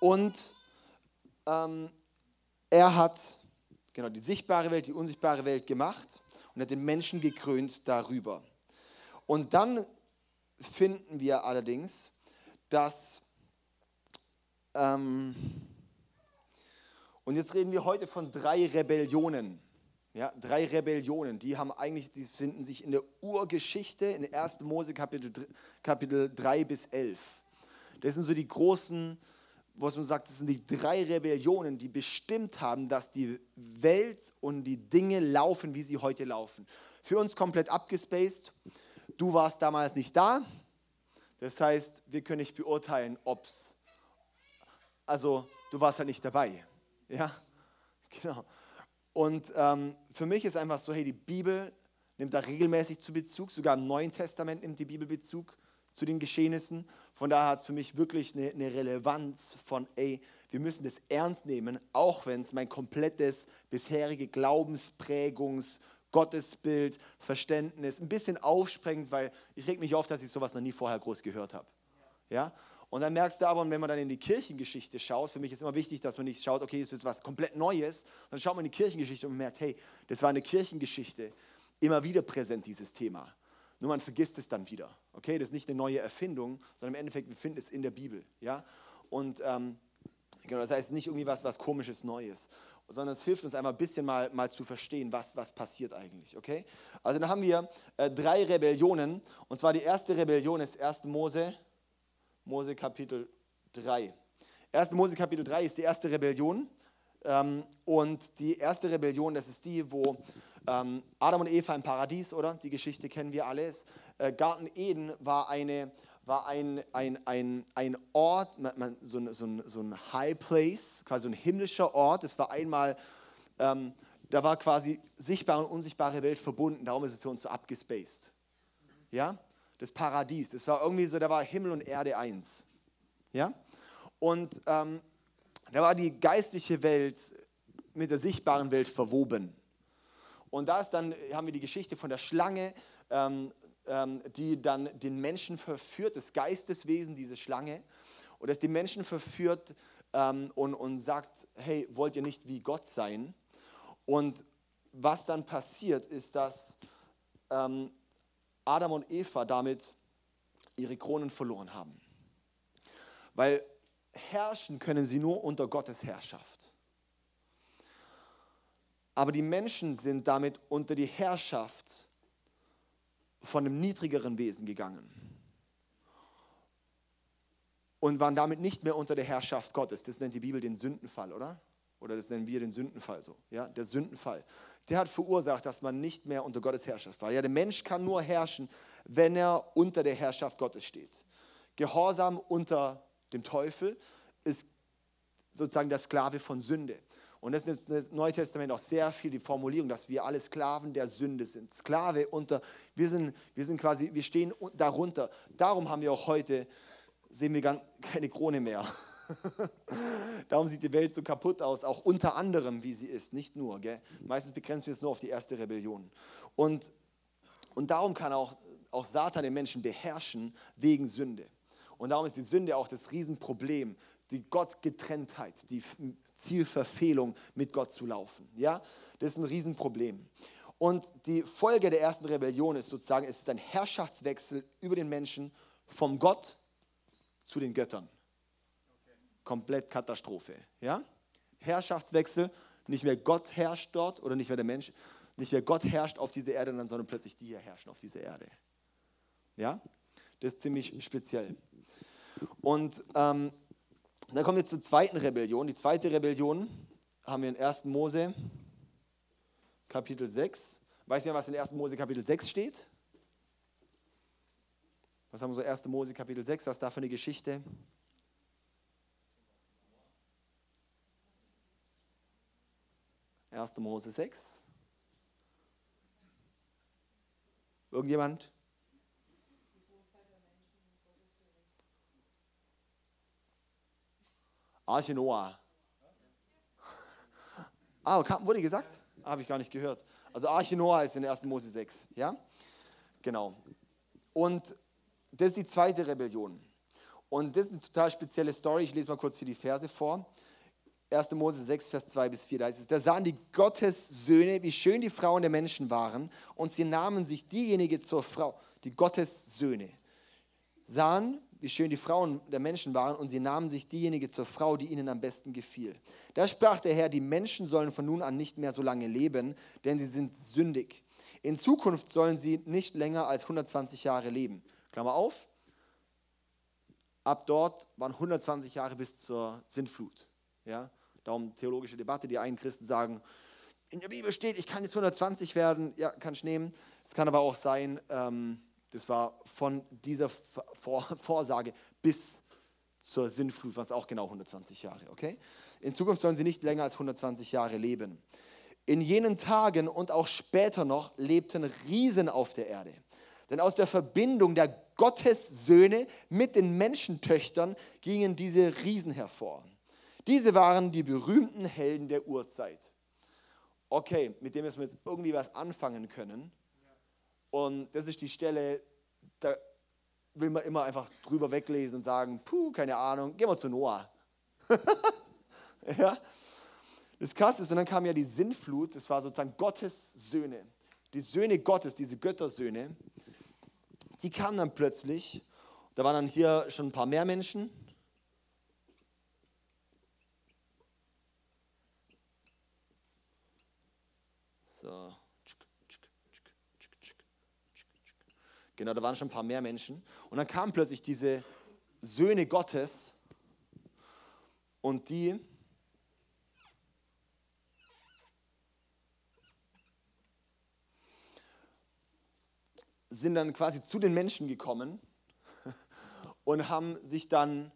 Speaker 1: Und ähm, er hat genau die sichtbare Welt, die unsichtbare Welt gemacht und hat den Menschen gekrönt darüber. Und dann finden wir allerdings, dass, ähm, und jetzt reden wir heute von drei Rebellionen. Ja, drei Rebellionen, die haben eigentlich, die finden sich in der Urgeschichte in 1. Mose Kapitel, Kapitel 3 bis 11. Das sind so die großen, was man sagt, das sind die drei Rebellionen, die bestimmt haben, dass die Welt und die Dinge laufen, wie sie heute laufen. Für uns komplett abgespaced. Du warst damals nicht da. Das heißt, wir können nicht beurteilen, ob es, also du warst halt nicht dabei. Ja, (laughs) genau. Und ähm, für mich ist einfach so, hey, die Bibel nimmt da regelmäßig zu Bezug, sogar im Neuen Testament nimmt die Bibel Bezug zu den Geschehnissen. Von daher hat es für mich wirklich eine, eine, Relevanz von, ey, wir müssen das ernst nehmen, auch wenn es mein komplettes bisherige Glaubensprägungs- Gottesbild, Verständnis ein bisschen aufsprengt, weil ich reg mich auf, dass ich sowas noch nie vorher groß gehört habe. Ja? Und dann merkst du aber, wenn man dann in die Kirchengeschichte schaut, für mich ist immer wichtig, dass man nicht schaut, okay, das ist was komplett Neues, dann schaut man in die Kirchengeschichte und merkt, hey, das war eine Kirchengeschichte, immer wieder präsent, dieses Thema. Nur man vergisst es dann wieder. Okay, das ist nicht eine neue Erfindung, sondern im Endeffekt, wir finden es in der Bibel. Ja? Und ähm, genau, das heißt nicht irgendwie was, was komisches Neues, sondern es hilft uns einmal ein bisschen mal, mal zu verstehen, was, was passiert eigentlich. Okay? Also dann haben wir äh, drei Rebellionen. Und zwar die erste Rebellion ist 1. Mose, Mose Kapitel 3. 1. Mose Kapitel 3 ist die erste Rebellion. Ähm, und die erste Rebellion, das ist die, wo ähm, Adam und Eva im Paradies, oder? Die Geschichte kennen wir alles. Äh, Garten Eden war, eine, war ein, ein, ein, ein Ort, man, so, ein, so, ein, so ein High Place, quasi ein himmlischer Ort. Es war einmal, ähm, da war quasi sichtbare und unsichtbare Welt verbunden. Darum ist es für uns so abgespaced. Ja? Das Paradies. Das war irgendwie so, da war Himmel und Erde eins. Ja? Und ähm, da war die geistliche Welt mit der sichtbaren Welt verwoben. Und da ist dann, haben wir die Geschichte von der Schlange, ähm, ähm, die dann den Menschen verführt, das Geisteswesen, diese Schlange. Und das die Menschen verführt ähm, und, und sagt, hey, wollt ihr nicht wie Gott sein? Und was dann passiert, ist, dass ähm, Adam und Eva damit ihre Kronen verloren haben. Weil herrschen können sie nur unter Gottes Herrschaft. Aber die Menschen sind damit unter die Herrschaft von einem niedrigeren Wesen gegangen und waren damit nicht mehr unter der Herrschaft Gottes. Das nennt die Bibel den Sündenfall, oder? Oder das nennen wir den Sündenfall so, ja, der Sündenfall, der hat verursacht, dass man nicht mehr unter Gottes Herrschaft war. Ja, der Mensch kann nur herrschen, wenn er unter der Herrschaft Gottes steht. Gehorsam unter dem Teufel ist sozusagen der Sklave von Sünde. Und das ist im Neuen Testament auch sehr viel die Formulierung, dass wir alle Sklaven der Sünde sind. Sklave unter, wir sind, wir sind quasi, wir stehen darunter. Darum haben wir auch heute, sehen wir keine Krone mehr. (laughs) Darum sieht die Welt so kaputt aus, auch unter anderem, wie sie ist, nicht nur. Gell? Meistens begrenzen wir es nur auf die erste Rebellion. Und, und darum kann auch, auch Satan den Menschen beherrschen wegen Sünde. Und darum ist die Sünde auch das Riesenproblem, die Gottgetrenntheit, die Zielverfehlung, mit Gott zu laufen. Ja? Das ist ein Riesenproblem. Und die Folge der ersten Rebellion ist sozusagen, es ist ein Herrschaftswechsel über den Menschen vom Gott zu den Göttern komplett Katastrophe. Ja? Herrschaftswechsel, nicht mehr Gott herrscht dort oder nicht mehr der Mensch, nicht mehr Gott herrscht auf dieser Erde, sondern plötzlich die hier herrschen auf dieser Erde. Ja? Das ist ziemlich speziell. Und ähm, dann kommen wir zur zweiten Rebellion. Die zweite Rebellion haben wir in 1. Mose Kapitel 6. Weiß ihr, was in 1. Mose Kapitel 6 steht? Was haben wir so 1. Mose Kapitel 6? Was ist da für eine Geschichte? 1. Mose 6. Irgendjemand? Arche Noah. (laughs) Ah, wurde gesagt? Habe ich gar nicht gehört. Also Arche Noah ist in 1. Mose 6. Ja? Genau. Und das ist die zweite Rebellion. Und das ist eine total spezielle Story. Ich lese mal kurz hier die Verse vor. 1. Mose 6, Vers 2 bis 4, da heißt es, da sahen die Gottessöhne, wie schön die Frauen der Menschen waren, und sie nahmen sich diejenige zur Frau, die Gottessöhne, sahen, wie schön die Frauen der Menschen waren, und sie nahmen sich diejenige zur Frau, die ihnen am besten gefiel. Da sprach der Herr, die Menschen sollen von nun an nicht mehr so lange leben, denn sie sind sündig. In Zukunft sollen sie nicht länger als 120 Jahre leben. Klammer auf, ab dort waren 120 Jahre bis zur Sintflut. Ja? Darum theologische Debatte. Die einen Christen sagen, in der Bibel steht, ich kann jetzt 120 werden. Ja, kann ich nehmen. Es kann aber auch sein, ähm, das war von dieser Vor (laughs) Vorsage bis zur Sinnflut, was auch genau 120 Jahre. Okay? In Zukunft sollen sie nicht länger als 120 Jahre leben. In jenen Tagen und auch später noch lebten Riesen auf der Erde. Denn aus der Verbindung der Gottessöhne mit den Menschentöchtern gingen diese Riesen hervor. Diese waren die berühmten Helden der Urzeit. Okay, mit dem müssen wir jetzt irgendwie was anfangen können. Und das ist die Stelle, da will man immer einfach drüber weglesen und sagen, puh, keine Ahnung, gehen wir zu Noah. (laughs) ja? Das krasse ist, und dann kam ja die Sinnflut, das war sozusagen Gottes Söhne. Die Söhne Gottes, diese Göttersöhne, die kamen dann plötzlich, da waren dann hier schon ein paar mehr Menschen, So. Genau, da waren schon ein paar mehr Menschen. Und dann kamen plötzlich diese Söhne Gottes und die sind dann quasi zu den Menschen gekommen (laughs) und haben sich dann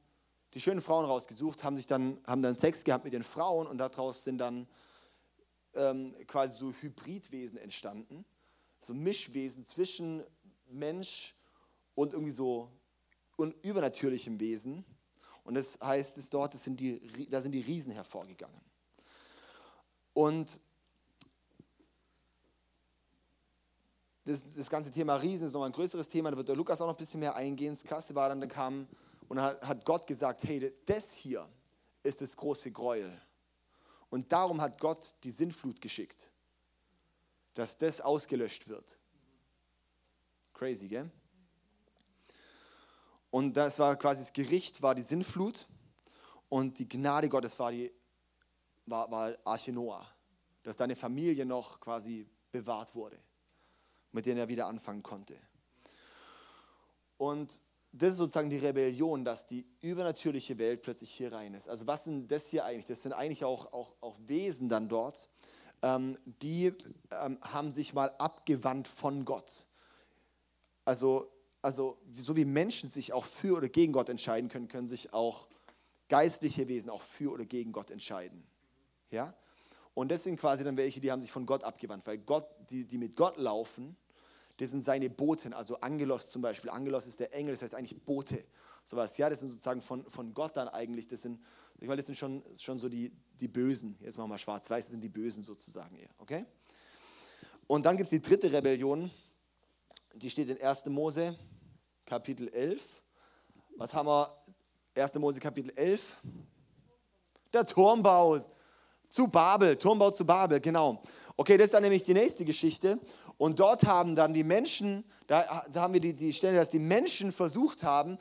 Speaker 1: die schönen Frauen rausgesucht, haben, sich dann, haben dann Sex gehabt mit den Frauen und daraus sind dann ähm, quasi so Hybridwesen entstanden, so Mischwesen zwischen Mensch und irgendwie so und übernatürlichem Wesen. Und das heißt es dort, das sind die, da sind die Riesen hervorgegangen. Und das, das ganze Thema Riesen ist nochmal ein größeres Thema, da wird der Lukas auch noch ein bisschen mehr eingehen. Das Krasse war dann, da kam und hat Gott gesagt, hey, das hier ist das große Gräuel. Und darum hat Gott die Sintflut geschickt, dass das ausgelöscht wird. Crazy, gell? Und das war quasi das Gericht, war die Sintflut und die Gnade Gottes war die war, war Arche Noah, dass deine Familie noch quasi bewahrt wurde, mit denen er wieder anfangen konnte. Und das ist sozusagen die Rebellion, dass die übernatürliche Welt plötzlich hier rein ist. Also was sind das hier eigentlich? Das sind eigentlich auch, auch, auch Wesen dann dort, ähm, die ähm, haben sich mal abgewandt von Gott. Also, also so wie Menschen sich auch für oder gegen Gott entscheiden können, können sich auch geistliche Wesen auch für oder gegen Gott entscheiden. Ja? Und das sind quasi dann welche, die haben sich von Gott abgewandt, weil Gott, die, die mit Gott laufen, das sind seine Boten, also Angelos zum Beispiel. Angelos ist der Engel, das heißt eigentlich Bote. Sowas, ja, das sind sozusagen von, von Gott dann eigentlich, das sind, ich meine, das sind schon, schon so die, die Bösen. Jetzt machen wir schwarz-weiß, das sind die Bösen sozusagen eher, okay? Und dann gibt es die dritte Rebellion, die steht in 1. Mose, Kapitel 11. Was haben wir? 1. Mose, Kapitel 11. Der Turmbau zu Babel, Turmbau zu Babel, genau. Okay, das ist dann nämlich die nächste Geschichte. Und dort haben dann die Menschen, da, da haben wir die, die Stelle, dass die Menschen versucht haben,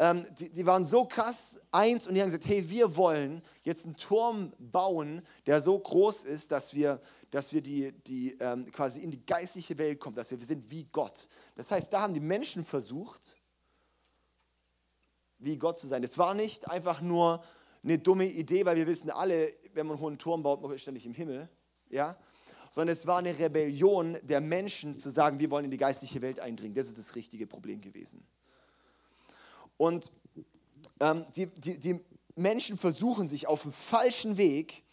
Speaker 1: ähm, die, die, waren so krass eins und die haben gesagt, hey, wir wollen jetzt einen Turm bauen, der so groß ist, dass wir, dass wir die, die ähm, quasi in die geistliche Welt kommen, dass wir, wir sind wie Gott. Das heißt, da haben die Menschen versucht, wie Gott zu sein. Es war nicht einfach nur eine dumme Idee, weil wir wissen alle, wenn man einen hohen Turm baut, man ist ständig im Himmel. Ja? sondern es war eine Rebellion der Menschen zu sagen, wir wollen in die geistliche Welt eindringen. Das ist das richtige Problem gewesen. Und ähm, die, die, die Menschen versuchen sich auf dem falschen Weg,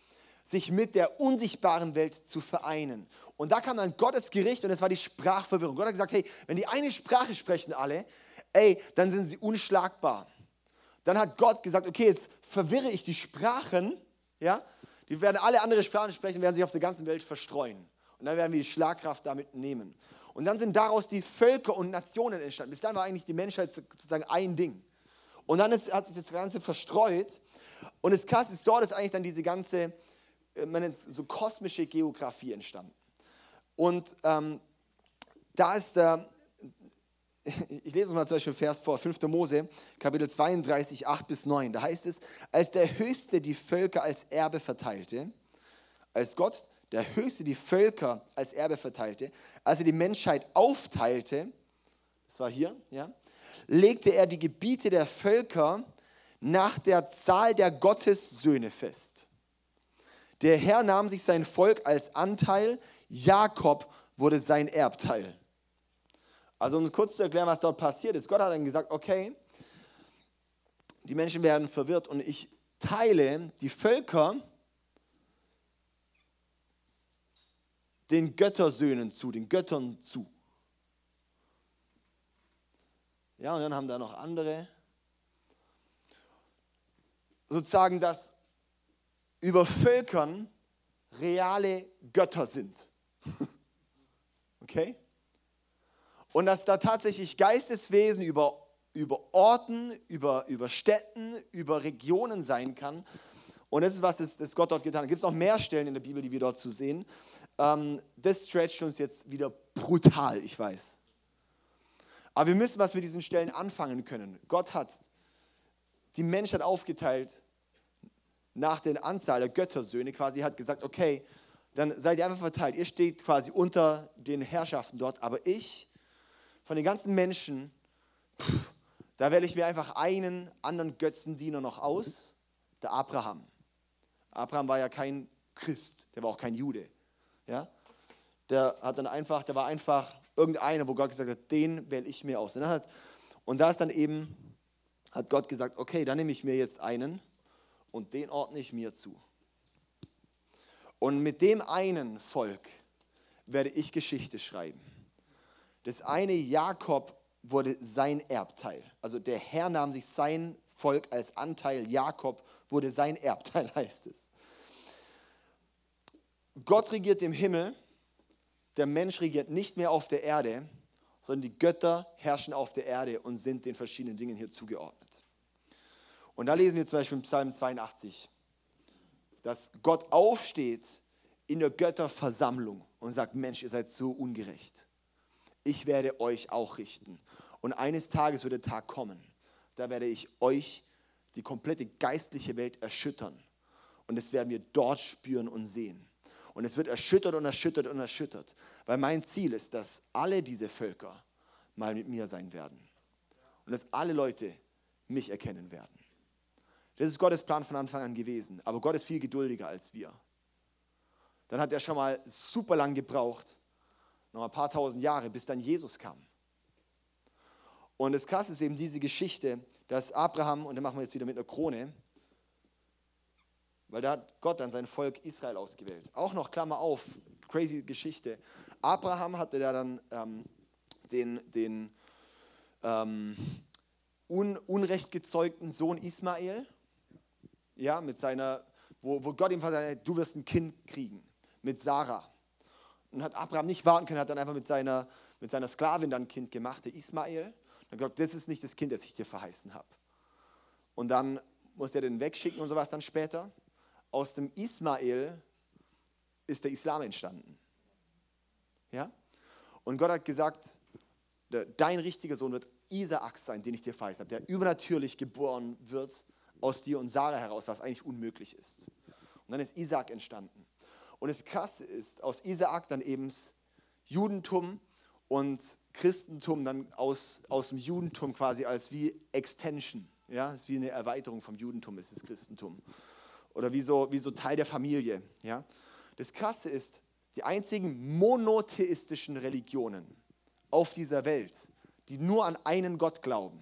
Speaker 1: sich mit der unsichtbaren Welt zu vereinen. Und da kam dann Gottes Gericht und es war die Sprachverwirrung. Gott hat gesagt, hey, wenn die eine Sprache sprechen alle, ey, dann sind sie unschlagbar. Dann hat Gott gesagt, okay, jetzt verwirre ich die Sprachen, ja, die werden alle andere Sprachen sprechen, werden sich auf der ganzen Welt verstreuen. Und dann werden wir die Schlagkraft damit nehmen. Und dann sind daraus die Völker und Nationen entstanden. Bis dann war eigentlich die Menschheit sozusagen ein Ding. Und dann ist, hat sich das Ganze verstreut. Und das Krasse ist, dort ist eigentlich dann diese ganze, äh, man nennt es so kosmische Geografie entstanden. Und ähm, da ist der, (laughs) ich lese uns mal zum Beispiel Vers vor, 5. Mose, Kapitel 32, 8 bis 9. Da heißt es, als der Höchste die Völker als Erbe verteilte, als Gott der Höchste die Völker als Erbe verteilte, als er die Menschheit aufteilte, das war hier, ja, legte er die Gebiete der Völker nach der Zahl der Gottessöhne fest. Der Herr nahm sich sein Volk als Anteil, Jakob wurde sein Erbteil. Also um kurz zu erklären, was dort passiert ist. Gott hat dann gesagt, okay, die Menschen werden verwirrt und ich teile die Völker den Göttersöhnen zu, den Göttern zu. Ja, und dann haben da noch andere. Sozusagen, dass über Völkern reale Götter sind. (laughs) Okay? Und dass da tatsächlich Geisteswesen über, über Orten, über, über Städten, über Regionen sein kann. Und das ist, was das, das Gott dort getan hat. Gibt es noch mehr Stellen in der Bibel, die wir dort zu sehen? Ähm, das stretcht uns jetzt wieder brutal, ich weiß. Aber wir müssen was mit diesen Stellen anfangen können. Gott hat die Menschheit aufgeteilt nach der Anzahl der Göttersöhne, quasi hat gesagt, okay, dann seid ihr einfach verteilt. Ihr steht quasi unter den Herrschaften dort, aber ich von den ganzen Menschen, pff, da wähle ich mir einfach einen anderen Götzendiener noch aus, der Abraham. Abraham war ja kein Christ, der war auch kein Jude. Ja? Der hat dann einfach, der war einfach irgendeiner, wo Gott gesagt hat, den wähle ich mir aus. Und, hat, und da ist dann eben, hat Gott gesagt, okay, dann nehme ich mir jetzt einen und den ordne ich mir zu. Und mit dem einen Volk werde ich Geschichte schreiben. Das eine Jakob wurde sein Erbteil. Also der Herr nahm sich sein Volk als Anteil. Jakob wurde sein Erbteil, (laughs) heißt es. Gott regiert im Himmel. Der Mensch regiert nicht mehr auf der Erde, sondern die Götter herrschen auf der Erde und sind den verschiedenen Dingen hier zugeordnet. Und da lesen wir zum Beispiel im Psalm 82, dass Gott aufsteht in der Götterversammlung und sagt, Mensch, ihr seid so ungerecht ich werde euch auch richten. Und eines Tages wird der Tag kommen, da werde ich euch die komplette geistliche Welt erschüttern. Und das werden wir dort spüren und sehen. Und es wird erschüttert und erschüttert und erschüttert. Weil mein Ziel ist, dass alle diese Völker mal mit mir sein werden. Und dass alle Leute mich erkennen werden. Das ist Gottes Plan von Anfang an gewesen. Aber Gott ist viel geduldiger als wir. Dann hat er schon mal super lang gebraucht, noch ein paar tausend Jahre, bis dann Jesus kam. Und das Krasse ist eben diese Geschichte, dass Abraham, und dann machen wir jetzt wieder mit einer Krone, weil da hat Gott dann sein Volk Israel ausgewählt. Auch noch, Klammer auf, crazy Geschichte. Abraham hatte da dann ähm, den, den ähm, un, unrecht gezeugten Sohn Ismael, ja, mit seiner, wo, wo Gott ihm gesagt du wirst ein Kind kriegen, mit Sarah. Und hat Abraham nicht warten können, hat dann einfach mit seiner, mit seiner Sklavin dann ein Kind gemacht, der Ismael. Und gesagt, das ist nicht das Kind, das ich dir verheißen habe. Und dann musste er den wegschicken und sowas dann später. Aus dem Ismael ist der Islam entstanden. Ja? Und Gott hat gesagt, dein richtiger Sohn wird Isaak sein, den ich dir verheißen habe, der übernatürlich geboren wird aus dir und Sarah heraus, was eigentlich unmöglich ist. Und dann ist Isaak entstanden. Und das Krasse ist, aus Isaak dann eben Judentum und Christentum dann aus, aus dem Judentum quasi als wie Extension. Ja, ist wie eine Erweiterung vom Judentum, ist das Christentum. Oder wie so, wie so Teil der Familie. Ja. Das Krasse ist, die einzigen monotheistischen Religionen auf dieser Welt, die nur an einen Gott glauben,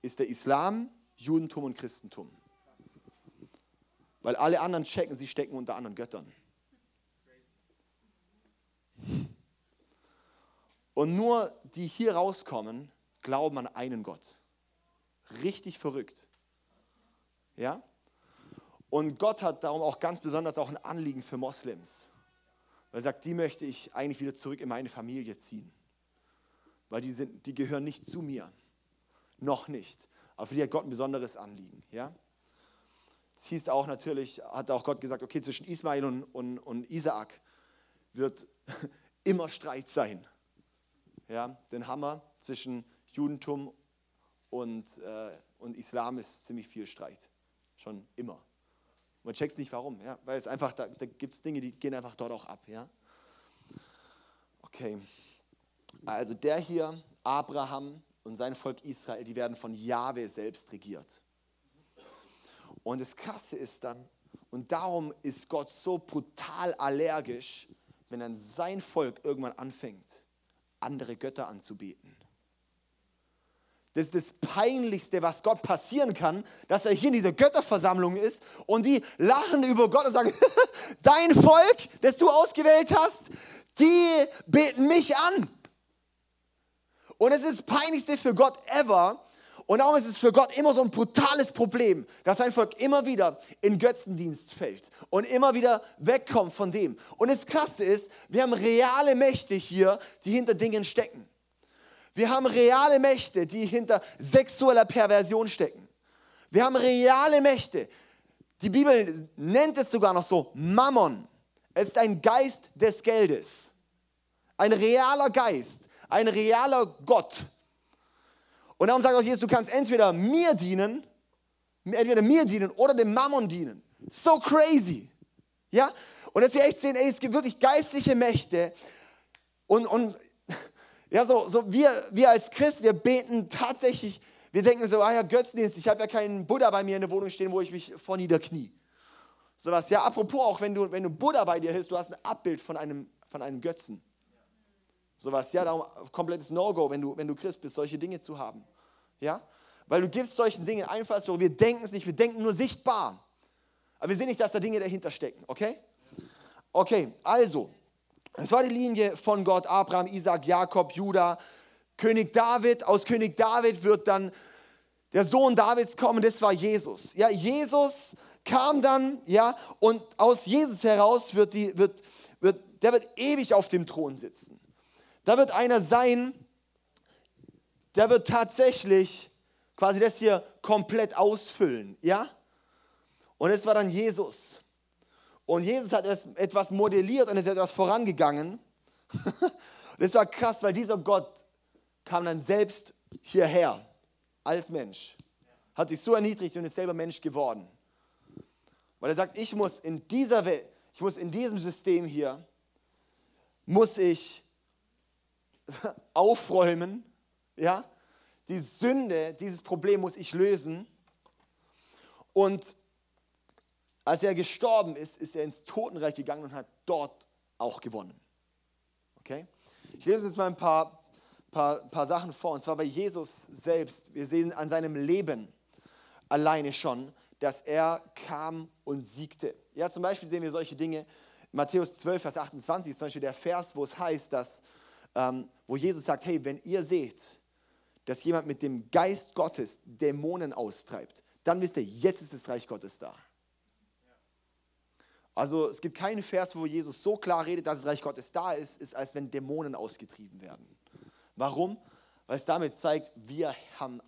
Speaker 1: ist der Islam, Judentum und Christentum. Weil alle anderen checken, sie stecken unter anderen Göttern. Und nur die hier rauskommen, glauben an einen Gott. Richtig verrückt. Ja? Und Gott hat darum auch ganz besonders auch ein Anliegen für Moslems. Weil er sagt, die möchte ich eigentlich wieder zurück in meine Familie ziehen. Weil die, sind, die gehören nicht zu mir. Noch nicht. Aber für die hat Gott ein besonderes Anliegen. Ja? Es hieß auch natürlich, hat auch Gott gesagt, okay, zwischen Ismail und, und, und Isaak wird (laughs) immer Streit sein. Ja, den Hammer zwischen Judentum und, äh, und Islam ist ziemlich viel Streit. Schon immer. Man checkt nicht warum, ja? weil es einfach, da, da gibt es Dinge, die gehen einfach dort auch ab. Ja? Okay, also der hier, Abraham und sein Volk Israel, die werden von Jahwe selbst regiert. Und das Krasse ist dann, und darum ist Gott so brutal allergisch, wenn dann sein Volk irgendwann anfängt, andere Götter anzubeten. Das ist das Peinlichste, was Gott passieren kann, dass er hier in dieser Götterversammlung ist und die lachen über Gott und sagen, (laughs) dein Volk, das du ausgewählt hast, die beten mich an. Und es ist das Peinlichste für Gott ever. Und darum ist es für Gott immer so ein brutales Problem, dass sein Volk immer wieder in Götzendienst fällt und immer wieder wegkommt von dem. Und das Krasse ist, wir haben reale Mächte hier, die hinter Dingen stecken. Wir haben reale Mächte, die hinter sexueller Perversion stecken. Wir haben reale Mächte. Die Bibel nennt es sogar noch so Mammon. Es ist ein Geist des Geldes. Ein realer Geist, ein realer Gott. Und darum sagt auch Jesus, du kannst entweder mir dienen, entweder mir dienen oder dem Mammon dienen. So crazy. Ja? Und dass wir echt sehen, ey, es gibt wirklich geistliche Mächte. Und, und ja, so, so wir, wir als Christen, wir beten tatsächlich, wir denken so, ah ja, Götzendienst, ich habe ja keinen Buddha bei mir in der Wohnung stehen, wo ich mich vor niederknie. Sowas. Ja, apropos auch, wenn du, wenn du Buddha bei dir hast, du hast ein Abbild von einem, von einem Götzen. Sowas. Ja, darum komplettes No-Go, wenn du, wenn du Christ bist, solche Dinge zu haben. Ja? Weil du gibst solchen Dingen Einfallstor. Wir denken es nicht, wir denken nur sichtbar. Aber wir sehen nicht, dass da Dinge dahinter stecken. Okay? Okay, also, es war die Linie von Gott, Abraham, Isaac, Jakob, Judah, König David. Aus König David wird dann der Sohn Davids kommen, das war Jesus. Ja, Jesus kam dann, ja, und aus Jesus heraus wird die, wird, wird, der wird ewig auf dem Thron sitzen. Da wird einer sein, der wird tatsächlich quasi das hier komplett ausfüllen, ja? Und es war dann Jesus. Und Jesus hat etwas modelliert und ist etwas vorangegangen. (laughs) das war krass, weil dieser Gott kam dann selbst hierher als Mensch. Hat sich so erniedrigt und ist selber Mensch geworden. Weil er sagt, ich muss in dieser Welt, ich muss in diesem System hier, muss ich (laughs) aufräumen, ja, die Sünde, dieses Problem muss ich lösen. Und als er gestorben ist, ist er ins Totenreich gegangen und hat dort auch gewonnen. Okay? Ich lese uns mal ein paar, paar, paar Sachen vor. Und zwar bei Jesus selbst. Wir sehen an seinem Leben alleine schon, dass er kam und siegte. Ja, zum Beispiel sehen wir solche Dinge. Matthäus 12, Vers 28 ist zum Beispiel der Vers, wo es heißt, dass, ähm, wo Jesus sagt, hey, wenn ihr seht, dass jemand mit dem Geist Gottes Dämonen austreibt, dann wisst ihr, jetzt ist das Reich Gottes da. Also es gibt keinen Vers, wo Jesus so klar redet, dass das Reich Gottes da ist, ist als wenn Dämonen ausgetrieben werden. Warum? Weil es damit zeigt, wir haben,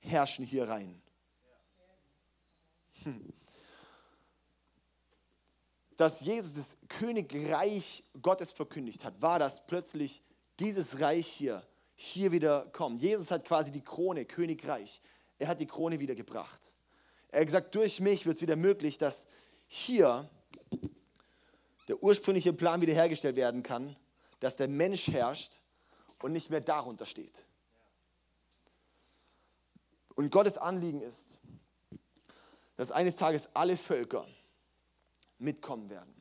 Speaker 1: herrschen hier rein. Hm. Dass Jesus das Königreich Gottes verkündigt hat, war das plötzlich dieses Reich hier, hier wieder kommt. Jesus hat quasi die Krone, Königreich, er hat die Krone wieder gebracht. Er hat gesagt, durch mich wird es wieder möglich, dass hier der ursprüngliche Plan wiederhergestellt werden kann, dass der Mensch herrscht und nicht mehr darunter steht. Und Gottes Anliegen ist, dass eines Tages alle Völker mitkommen werden.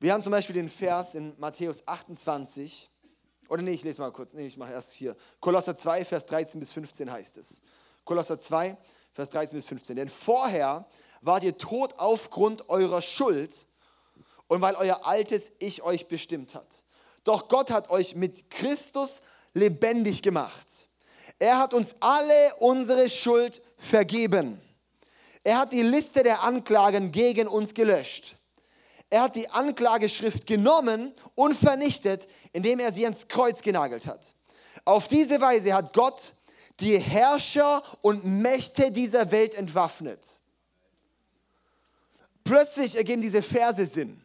Speaker 1: Wir haben zum Beispiel den Vers in Matthäus 28, oder nee, ich lese mal kurz, nee, ich mache erst hier. Kolosser 2, Vers 13 bis 15 heißt es. Kolosser 2, Vers 13 bis 15. Denn vorher wart ihr tot aufgrund eurer Schuld und weil euer altes Ich euch bestimmt hat. Doch Gott hat euch mit Christus lebendig gemacht. Er hat uns alle unsere Schuld vergeben. Er hat die Liste der Anklagen gegen uns gelöscht. Er hat die Anklageschrift genommen und vernichtet, indem er sie ans Kreuz genagelt hat. Auf diese Weise hat Gott die Herrscher und Mächte dieser Welt entwaffnet. Plötzlich ergeben diese Verse Sinn.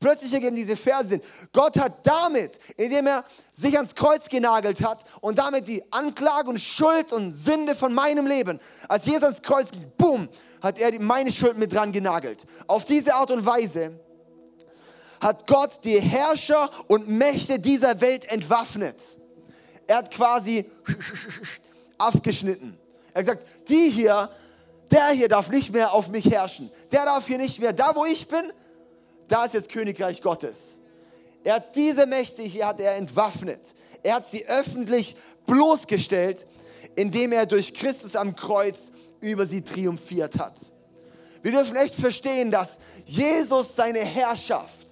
Speaker 1: Plötzlich ergeben diese Verse Sinn. Gott hat damit, indem er sich ans Kreuz genagelt hat und damit die Anklage und Schuld und Sünde von meinem Leben, als Jesus ans Kreuz ging, boom, hat er meine Schuld mit dran genagelt. Auf diese Art und Weise hat Gott die Herrscher und Mächte dieser Welt entwaffnet. Er hat quasi (laughs) abgeschnitten. Er hat gesagt, die hier, der hier darf nicht mehr auf mich herrschen. Der darf hier nicht mehr. Da, wo ich bin, da ist jetzt Königreich Gottes. Er hat diese Mächte hier hat er entwaffnet. Er hat sie öffentlich bloßgestellt, indem er durch Christus am Kreuz über sie triumphiert hat. Wir dürfen echt verstehen, dass Jesus seine Herrschaft,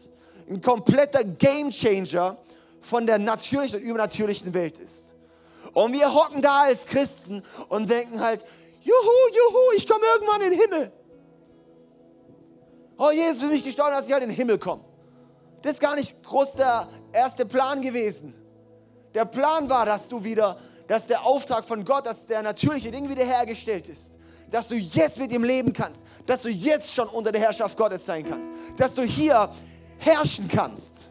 Speaker 1: ein kompletter Gamechanger von der natürlichen und übernatürlichen Welt ist. Und wir hocken da als Christen und denken halt, juhu, juhu, ich komme irgendwann in den Himmel. Oh, Jesus für mich gestorben, dass ich halt in den Himmel komme. Das ist gar nicht groß der erste Plan gewesen. Der Plan war, dass du wieder, dass der Auftrag von Gott, dass der natürliche Ding wiederhergestellt ist. Dass du jetzt mit ihm leben kannst. Dass du jetzt schon unter der Herrschaft Gottes sein kannst. Dass du hier herrschen kannst.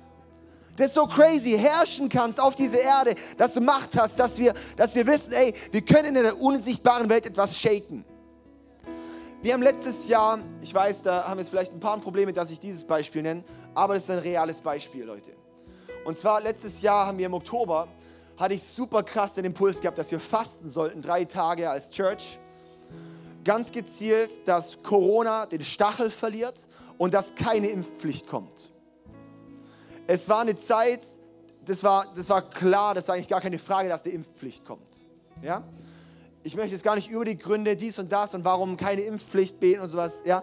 Speaker 1: Das ist so crazy, herrschen kannst auf diese Erde, dass du Macht hast, dass wir, dass wir wissen, ey, wir können in der unsichtbaren Welt etwas shaken. Wir haben letztes Jahr, ich weiß, da haben jetzt vielleicht ein paar Probleme, dass ich dieses Beispiel nenne, aber das ist ein reales Beispiel, Leute. Und zwar letztes Jahr haben wir im Oktober, hatte ich super krass den Impuls gehabt, dass wir fasten sollten, drei Tage als Church. Ganz gezielt, dass Corona den Stachel verliert und dass keine Impfpflicht kommt. Es war eine Zeit, das war, das war klar, das war eigentlich gar keine Frage, dass eine Impfpflicht kommt. Ja? Ich möchte jetzt gar nicht über die Gründe dies und das und warum keine Impfpflicht beten und sowas. Ja.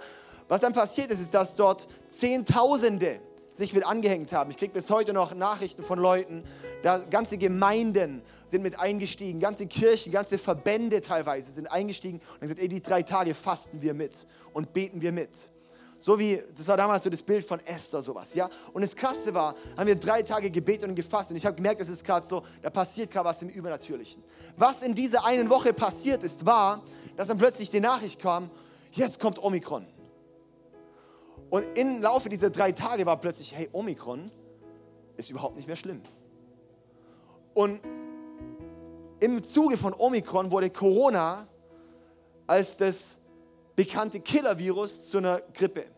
Speaker 1: Was dann passiert ist, ist, dass dort Zehntausende sich mit angehängt haben. Ich kriege bis heute noch Nachrichten von Leuten, da ganze Gemeinden sind mit eingestiegen, ganze Kirchen, ganze Verbände teilweise sind eingestiegen und haben gesagt, ey, die drei Tage fasten wir mit und beten wir mit. So wie, das war damals so das Bild von Esther, sowas, ja. Und das Krasse war, haben wir drei Tage gebetet und gefasst und ich habe gemerkt, es ist gerade so, da passiert gerade was im Übernatürlichen. Was in dieser einen Woche passiert ist, war, dass dann plötzlich die Nachricht kam, jetzt kommt Omikron. Und im Laufe dieser drei Tage war plötzlich, hey, Omikron ist überhaupt nicht mehr schlimm. Und im Zuge von Omikron wurde Corona als das bekannte Killer-Virus zu einer Grippe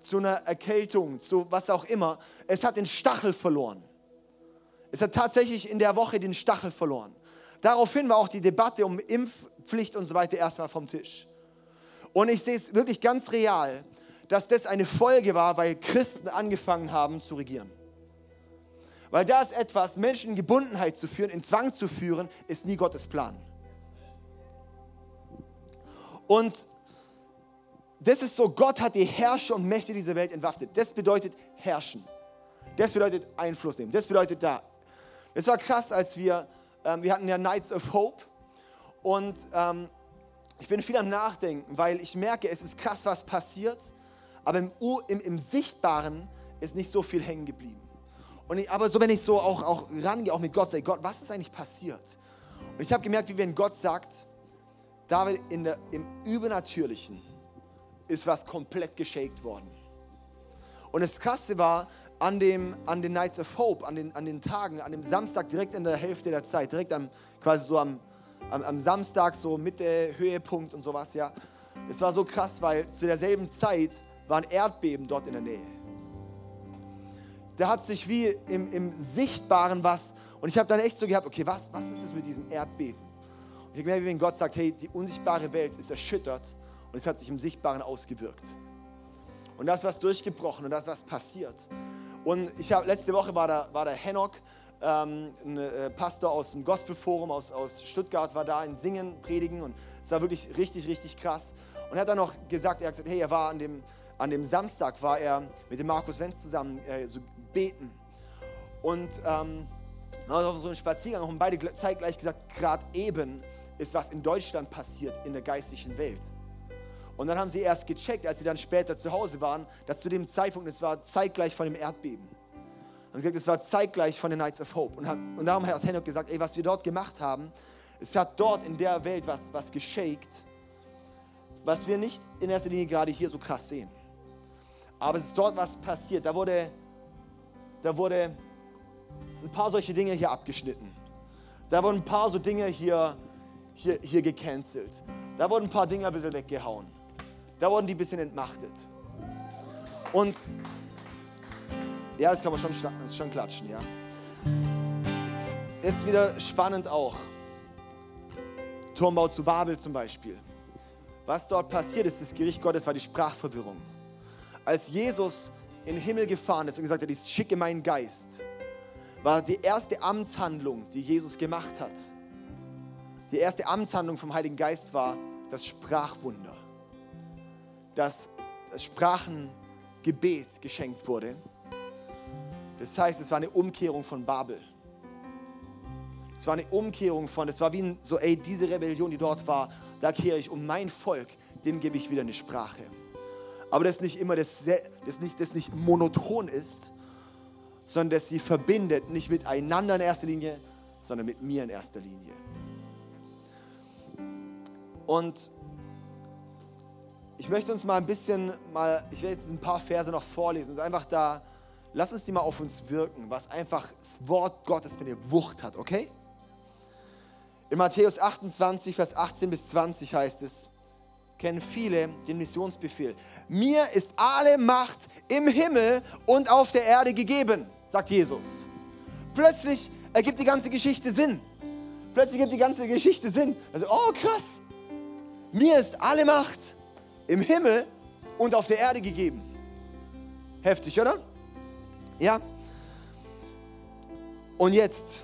Speaker 1: zu einer Erkältung, zu was auch immer. Es hat den Stachel verloren. Es hat tatsächlich in der Woche den Stachel verloren. Daraufhin war auch die Debatte um Impfpflicht und so weiter erstmal vom Tisch. Und ich sehe es wirklich ganz real, dass das eine Folge war, weil Christen angefangen haben zu regieren. Weil da ist etwas, Menschen in Gebundenheit zu führen, in Zwang zu führen, ist nie Gottes Plan. Und das ist so, Gott hat die Herrscher und Mächte dieser Welt entwaffnet. Das bedeutet herrschen. Das bedeutet Einfluss nehmen. Das bedeutet da. Es war krass, als wir, ähm, wir hatten ja Nights of Hope und ähm, ich bin viel am Nachdenken, weil ich merke, es ist krass, was passiert, aber im, im, im Sichtbaren ist nicht so viel hängen geblieben. Und ich, aber so, wenn ich so auch, auch rangehe, auch mit Gott, sage Gott, was ist eigentlich passiert? Und ich habe gemerkt, wie wenn Gott sagt, David, in der, im Übernatürlichen ist was komplett geshakt worden. Und das Krasse war, an, dem, an den Nights of Hope, an den, an den Tagen, an dem Samstag direkt in der Hälfte der Zeit, direkt am, quasi so am, am, am Samstag, so Mitte, Höhepunkt und sowas, ja. Das war so krass, weil zu derselben Zeit war ein Erdbeben dort in der Nähe. Da hat sich wie im, im Sichtbaren was, und ich habe dann echt so gehabt, okay, was, was ist das mit diesem Erdbeben? Und ich merke, wie wenn Gott sagt, hey, die unsichtbare Welt ist erschüttert und es hat sich im Sichtbaren ausgewirkt. Und das was durchgebrochen und das was passiert. Und ich habe letzte Woche war da, war der Henok, ähm, ein äh, Pastor aus dem Gospelforum aus, aus Stuttgart, war da in Singen, Predigen und es war wirklich richtig, richtig krass. Und er hat dann noch gesagt, er hat gesagt, hey, er war an dem, an dem Samstag, war er mit dem Markus Wenz zusammen äh, so beten. Und ähm, auf so einem Spaziergang haben beide zeitgleich gesagt, gerade eben ist was in Deutschland passiert in der geistlichen Welt. Und dann haben sie erst gecheckt, als sie dann später zu Hause waren, dass zu dem Zeitpunkt, es war zeitgleich von dem Erdbeben. Und sie gesagt, es war zeitgleich von den Knights of Hope. Und, hat, und darum hat Henok gesagt, ey, was wir dort gemacht haben, es hat dort in der Welt was, was geshakt, was wir nicht in erster Linie gerade hier so krass sehen. Aber es ist dort was passiert. Da wurde, da wurde ein paar solche Dinge hier abgeschnitten. Da wurden ein paar so Dinge hier, hier, hier gecancelt. Da wurden ein paar Dinge ein bisschen weggehauen. Da wurden die ein bisschen entmachtet. Und ja, das kann man schon, schon klatschen, ja. Jetzt wieder spannend auch. Turmbau zu Babel zum Beispiel. Was dort passiert ist, das Gericht Gottes war die Sprachverwirrung. Als Jesus in den Himmel gefahren ist und gesagt hat, ich schicke meinen Geist, war die erste Amtshandlung, die Jesus gemacht hat. Die erste Amtshandlung vom Heiligen Geist war das Sprachwunder dass das Sprachengebet geschenkt wurde. Das heißt, es war eine Umkehrung von Babel. Es war eine Umkehrung von, es war wie so, ey, diese Rebellion, die dort war, da kehre ich um mein Volk, dem gebe ich wieder eine Sprache. Aber das nicht immer, das, das, nicht, das nicht monoton ist, sondern dass sie verbindet, nicht miteinander in erster Linie, sondern mit mir in erster Linie. Und ich möchte uns mal ein bisschen, mal, ich werde jetzt ein paar Verse noch vorlesen. Und einfach da, lass uns die mal auf uns wirken, was einfach das Wort Gottes für eine Wucht hat, okay? In Matthäus 28, Vers 18 bis 20 heißt es, kennen viele den Missionsbefehl. Mir ist alle Macht im Himmel und auf der Erde gegeben, sagt Jesus. Plötzlich ergibt die ganze Geschichte Sinn. Plötzlich ergibt die ganze Geschichte Sinn. Also, oh krass, mir ist alle Macht im Himmel und auf der Erde gegeben. Heftig, oder? Ja? Und jetzt,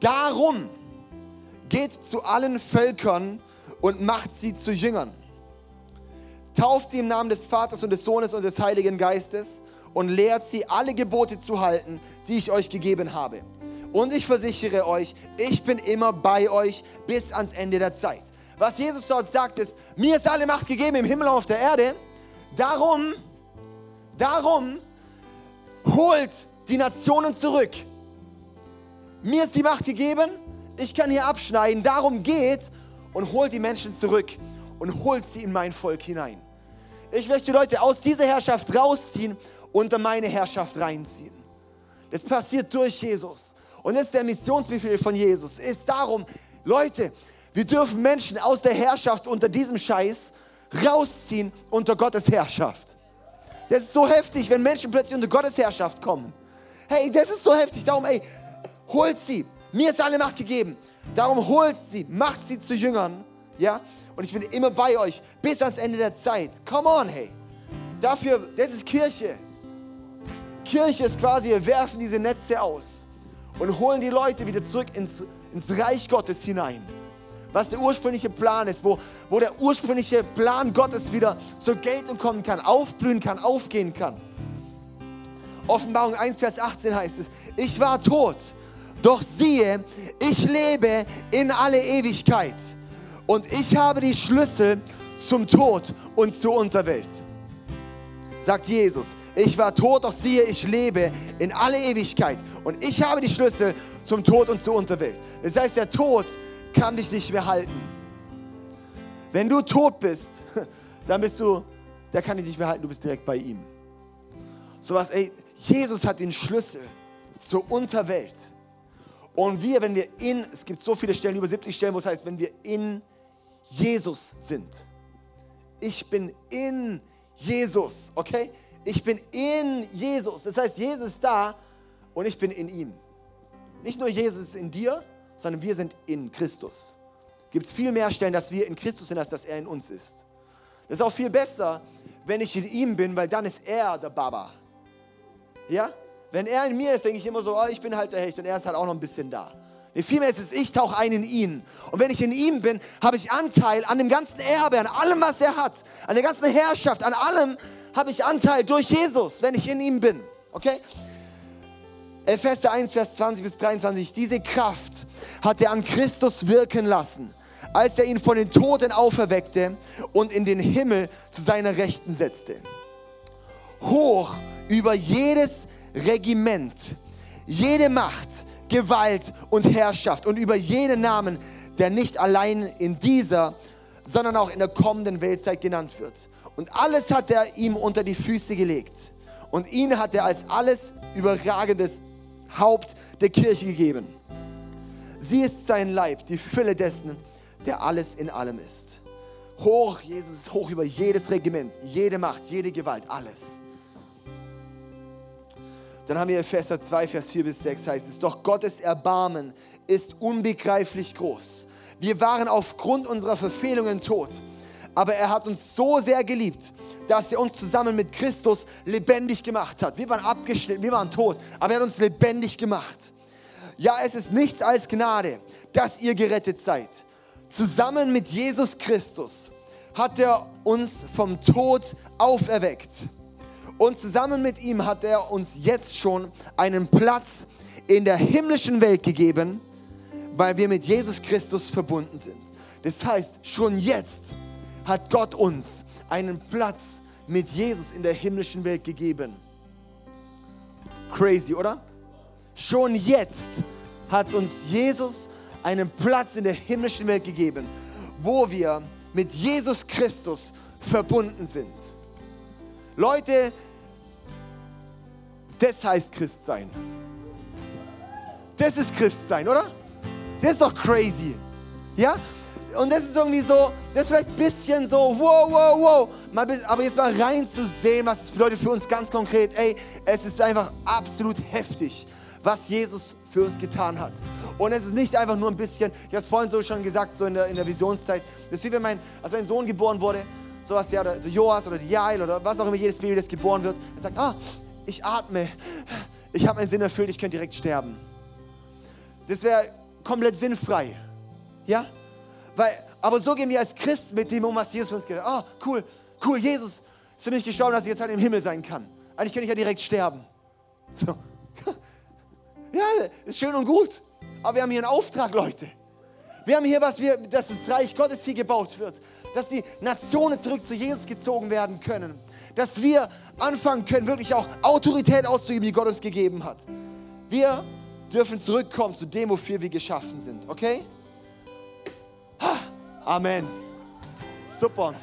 Speaker 1: darum geht zu allen Völkern und macht sie zu Jüngern. Tauft sie im Namen des Vaters und des Sohnes und des Heiligen Geistes und lehrt sie, alle Gebote zu halten, die ich euch gegeben habe. Und ich versichere euch, ich bin immer bei euch bis ans Ende der Zeit was Jesus dort sagt, ist, mir ist alle Macht gegeben im Himmel und auf der Erde. Darum, darum holt die Nationen zurück. Mir ist die Macht gegeben, ich kann hier abschneiden. Darum geht und holt die Menschen zurück und holt sie in mein Volk hinein. Ich möchte Leute aus dieser Herrschaft rausziehen, unter meine Herrschaft reinziehen. Das passiert durch Jesus. Und das ist der Missionsbefehl von Jesus. Ist darum, Leute, wir dürfen Menschen aus der Herrschaft unter diesem Scheiß rausziehen unter Gottes Herrschaft. Das ist so heftig, wenn Menschen plötzlich unter Gottes Herrschaft kommen. Hey, das ist so heftig. Darum, ey, Holt sie. Mir ist alle Macht gegeben. Darum holt sie, macht sie zu Jüngern. Ja? Und ich bin immer bei euch bis ans Ende der Zeit. Come on, hey. Dafür, das ist Kirche. Kirche ist quasi, wir werfen diese Netze aus und holen die Leute wieder zurück ins, ins Reich Gottes hinein. Was der ursprüngliche Plan ist, wo, wo der ursprüngliche Plan Gottes wieder zur Geltung kommen kann, aufblühen kann, aufgehen kann. Offenbarung 1, Vers 18 heißt es, ich war tot, doch siehe, ich lebe in alle Ewigkeit und ich habe die Schlüssel zum Tod und zur Unterwelt. Sagt Jesus, ich war tot, doch siehe, ich lebe in alle Ewigkeit und ich habe die Schlüssel zum Tod und zur Unterwelt. Das heißt, der Tod kann dich nicht mehr halten. Wenn du tot bist, (laughs) dann bist du, der kann dich nicht mehr halten, du bist direkt bei ihm. So was, ey, Jesus hat den Schlüssel zur Unterwelt. Und wir, wenn wir in, es gibt so viele Stellen, über 70 Stellen, wo es heißt, wenn wir in Jesus sind. Ich bin in Jesus, okay? Ich bin in Jesus. Das heißt, Jesus ist da und ich bin in ihm. Nicht nur Jesus ist in dir, sondern wir sind in Christus. Gibt es viel mehr Stellen, dass wir in Christus sind, als dass er in uns ist. Das ist auch viel besser, wenn ich in ihm bin, weil dann ist er der Baba. Ja? Wenn er in mir ist, denke ich immer so, oh, ich bin halt der Hecht und er ist halt auch noch ein bisschen da. Nee, vielmehr ist es, ich tauche ein in ihn. Und wenn ich in ihm bin, habe ich Anteil an dem ganzen Erbe, an allem, was er hat, an der ganzen Herrschaft, an allem habe ich Anteil durch Jesus, wenn ich in ihm bin. Okay? Epheser 1, Vers 20 bis 23. Diese Kraft hat er an Christus wirken lassen, als er ihn von den Toten auferweckte und in den Himmel zu seiner Rechten setzte. Hoch über jedes Regiment, jede Macht, Gewalt und Herrschaft und über jeden Namen, der nicht allein in dieser, sondern auch in der kommenden Weltzeit genannt wird. Und alles hat er ihm unter die Füße gelegt. Und ihn hat er als alles überragendes Haupt der Kirche gegeben. Sie ist sein Leib, die Fülle dessen, der alles in allem ist. Hoch, Jesus ist hoch über jedes Regiment, jede Macht, jede Gewalt, alles. Dann haben wir Epheser 2, Vers 4 bis 6 heißt es, doch Gottes Erbarmen ist unbegreiflich groß. Wir waren aufgrund unserer Verfehlungen tot, aber er hat uns so sehr geliebt, dass er uns zusammen mit Christus lebendig gemacht hat. Wir waren abgeschnitten, wir waren tot, aber er hat uns lebendig gemacht. Ja, es ist nichts als Gnade, dass ihr gerettet seid. Zusammen mit Jesus Christus hat er uns vom Tod auferweckt und zusammen mit ihm hat er uns jetzt schon einen Platz in der himmlischen Welt gegeben, weil wir mit Jesus Christus verbunden sind. Das heißt, schon jetzt hat Gott uns einen Platz mit Jesus in der himmlischen Welt gegeben. Crazy, oder? Schon jetzt hat uns Jesus einen Platz in der himmlischen Welt gegeben, wo wir mit Jesus Christus verbunden sind. Leute, das heißt Christsein. Das ist Christsein, oder? Das ist doch crazy. Ja? Und das ist irgendwie so, das ist vielleicht ein bisschen so, wow, wow, wow. aber jetzt mal reinzusehen, was es bedeutet für uns ganz konkret. Ey, es ist einfach absolut heftig, was Jesus für uns getan hat. Und es ist nicht einfach nur ein bisschen, ich habe es vorhin so schon gesagt, so in der, in der Visionszeit, das ist wie wenn mein, als mein Sohn geboren wurde, sowas, ja, der Joas oder die Jael oder was auch immer, jedes Baby, das geboren wird, er sagt, ah, ich atme, ich habe meinen Sinn erfüllt, ich könnte direkt sterben. Das wäre komplett sinnfrei. Ja? Weil, aber so gehen wir als Christen mit dem um, was Jesus für uns getan hat. Oh, cool, cool, Jesus ist für mich geschaut, dass ich jetzt halt im Himmel sein kann. Eigentlich könnte ich ja direkt sterben. So. (laughs) Ja, ist schön und gut. Aber wir haben hier einen Auftrag, Leute. Wir haben hier was, wir, dass das Reich Gottes hier gebaut wird. Dass die Nationen zurück zu Jesus gezogen werden können dass wir anfangen können, wirklich auch Autorität auszuüben, die Gott uns gegeben hat. Wir dürfen zurückkommen zu dem, wofür wir geschaffen sind. Okay? Amen. Super.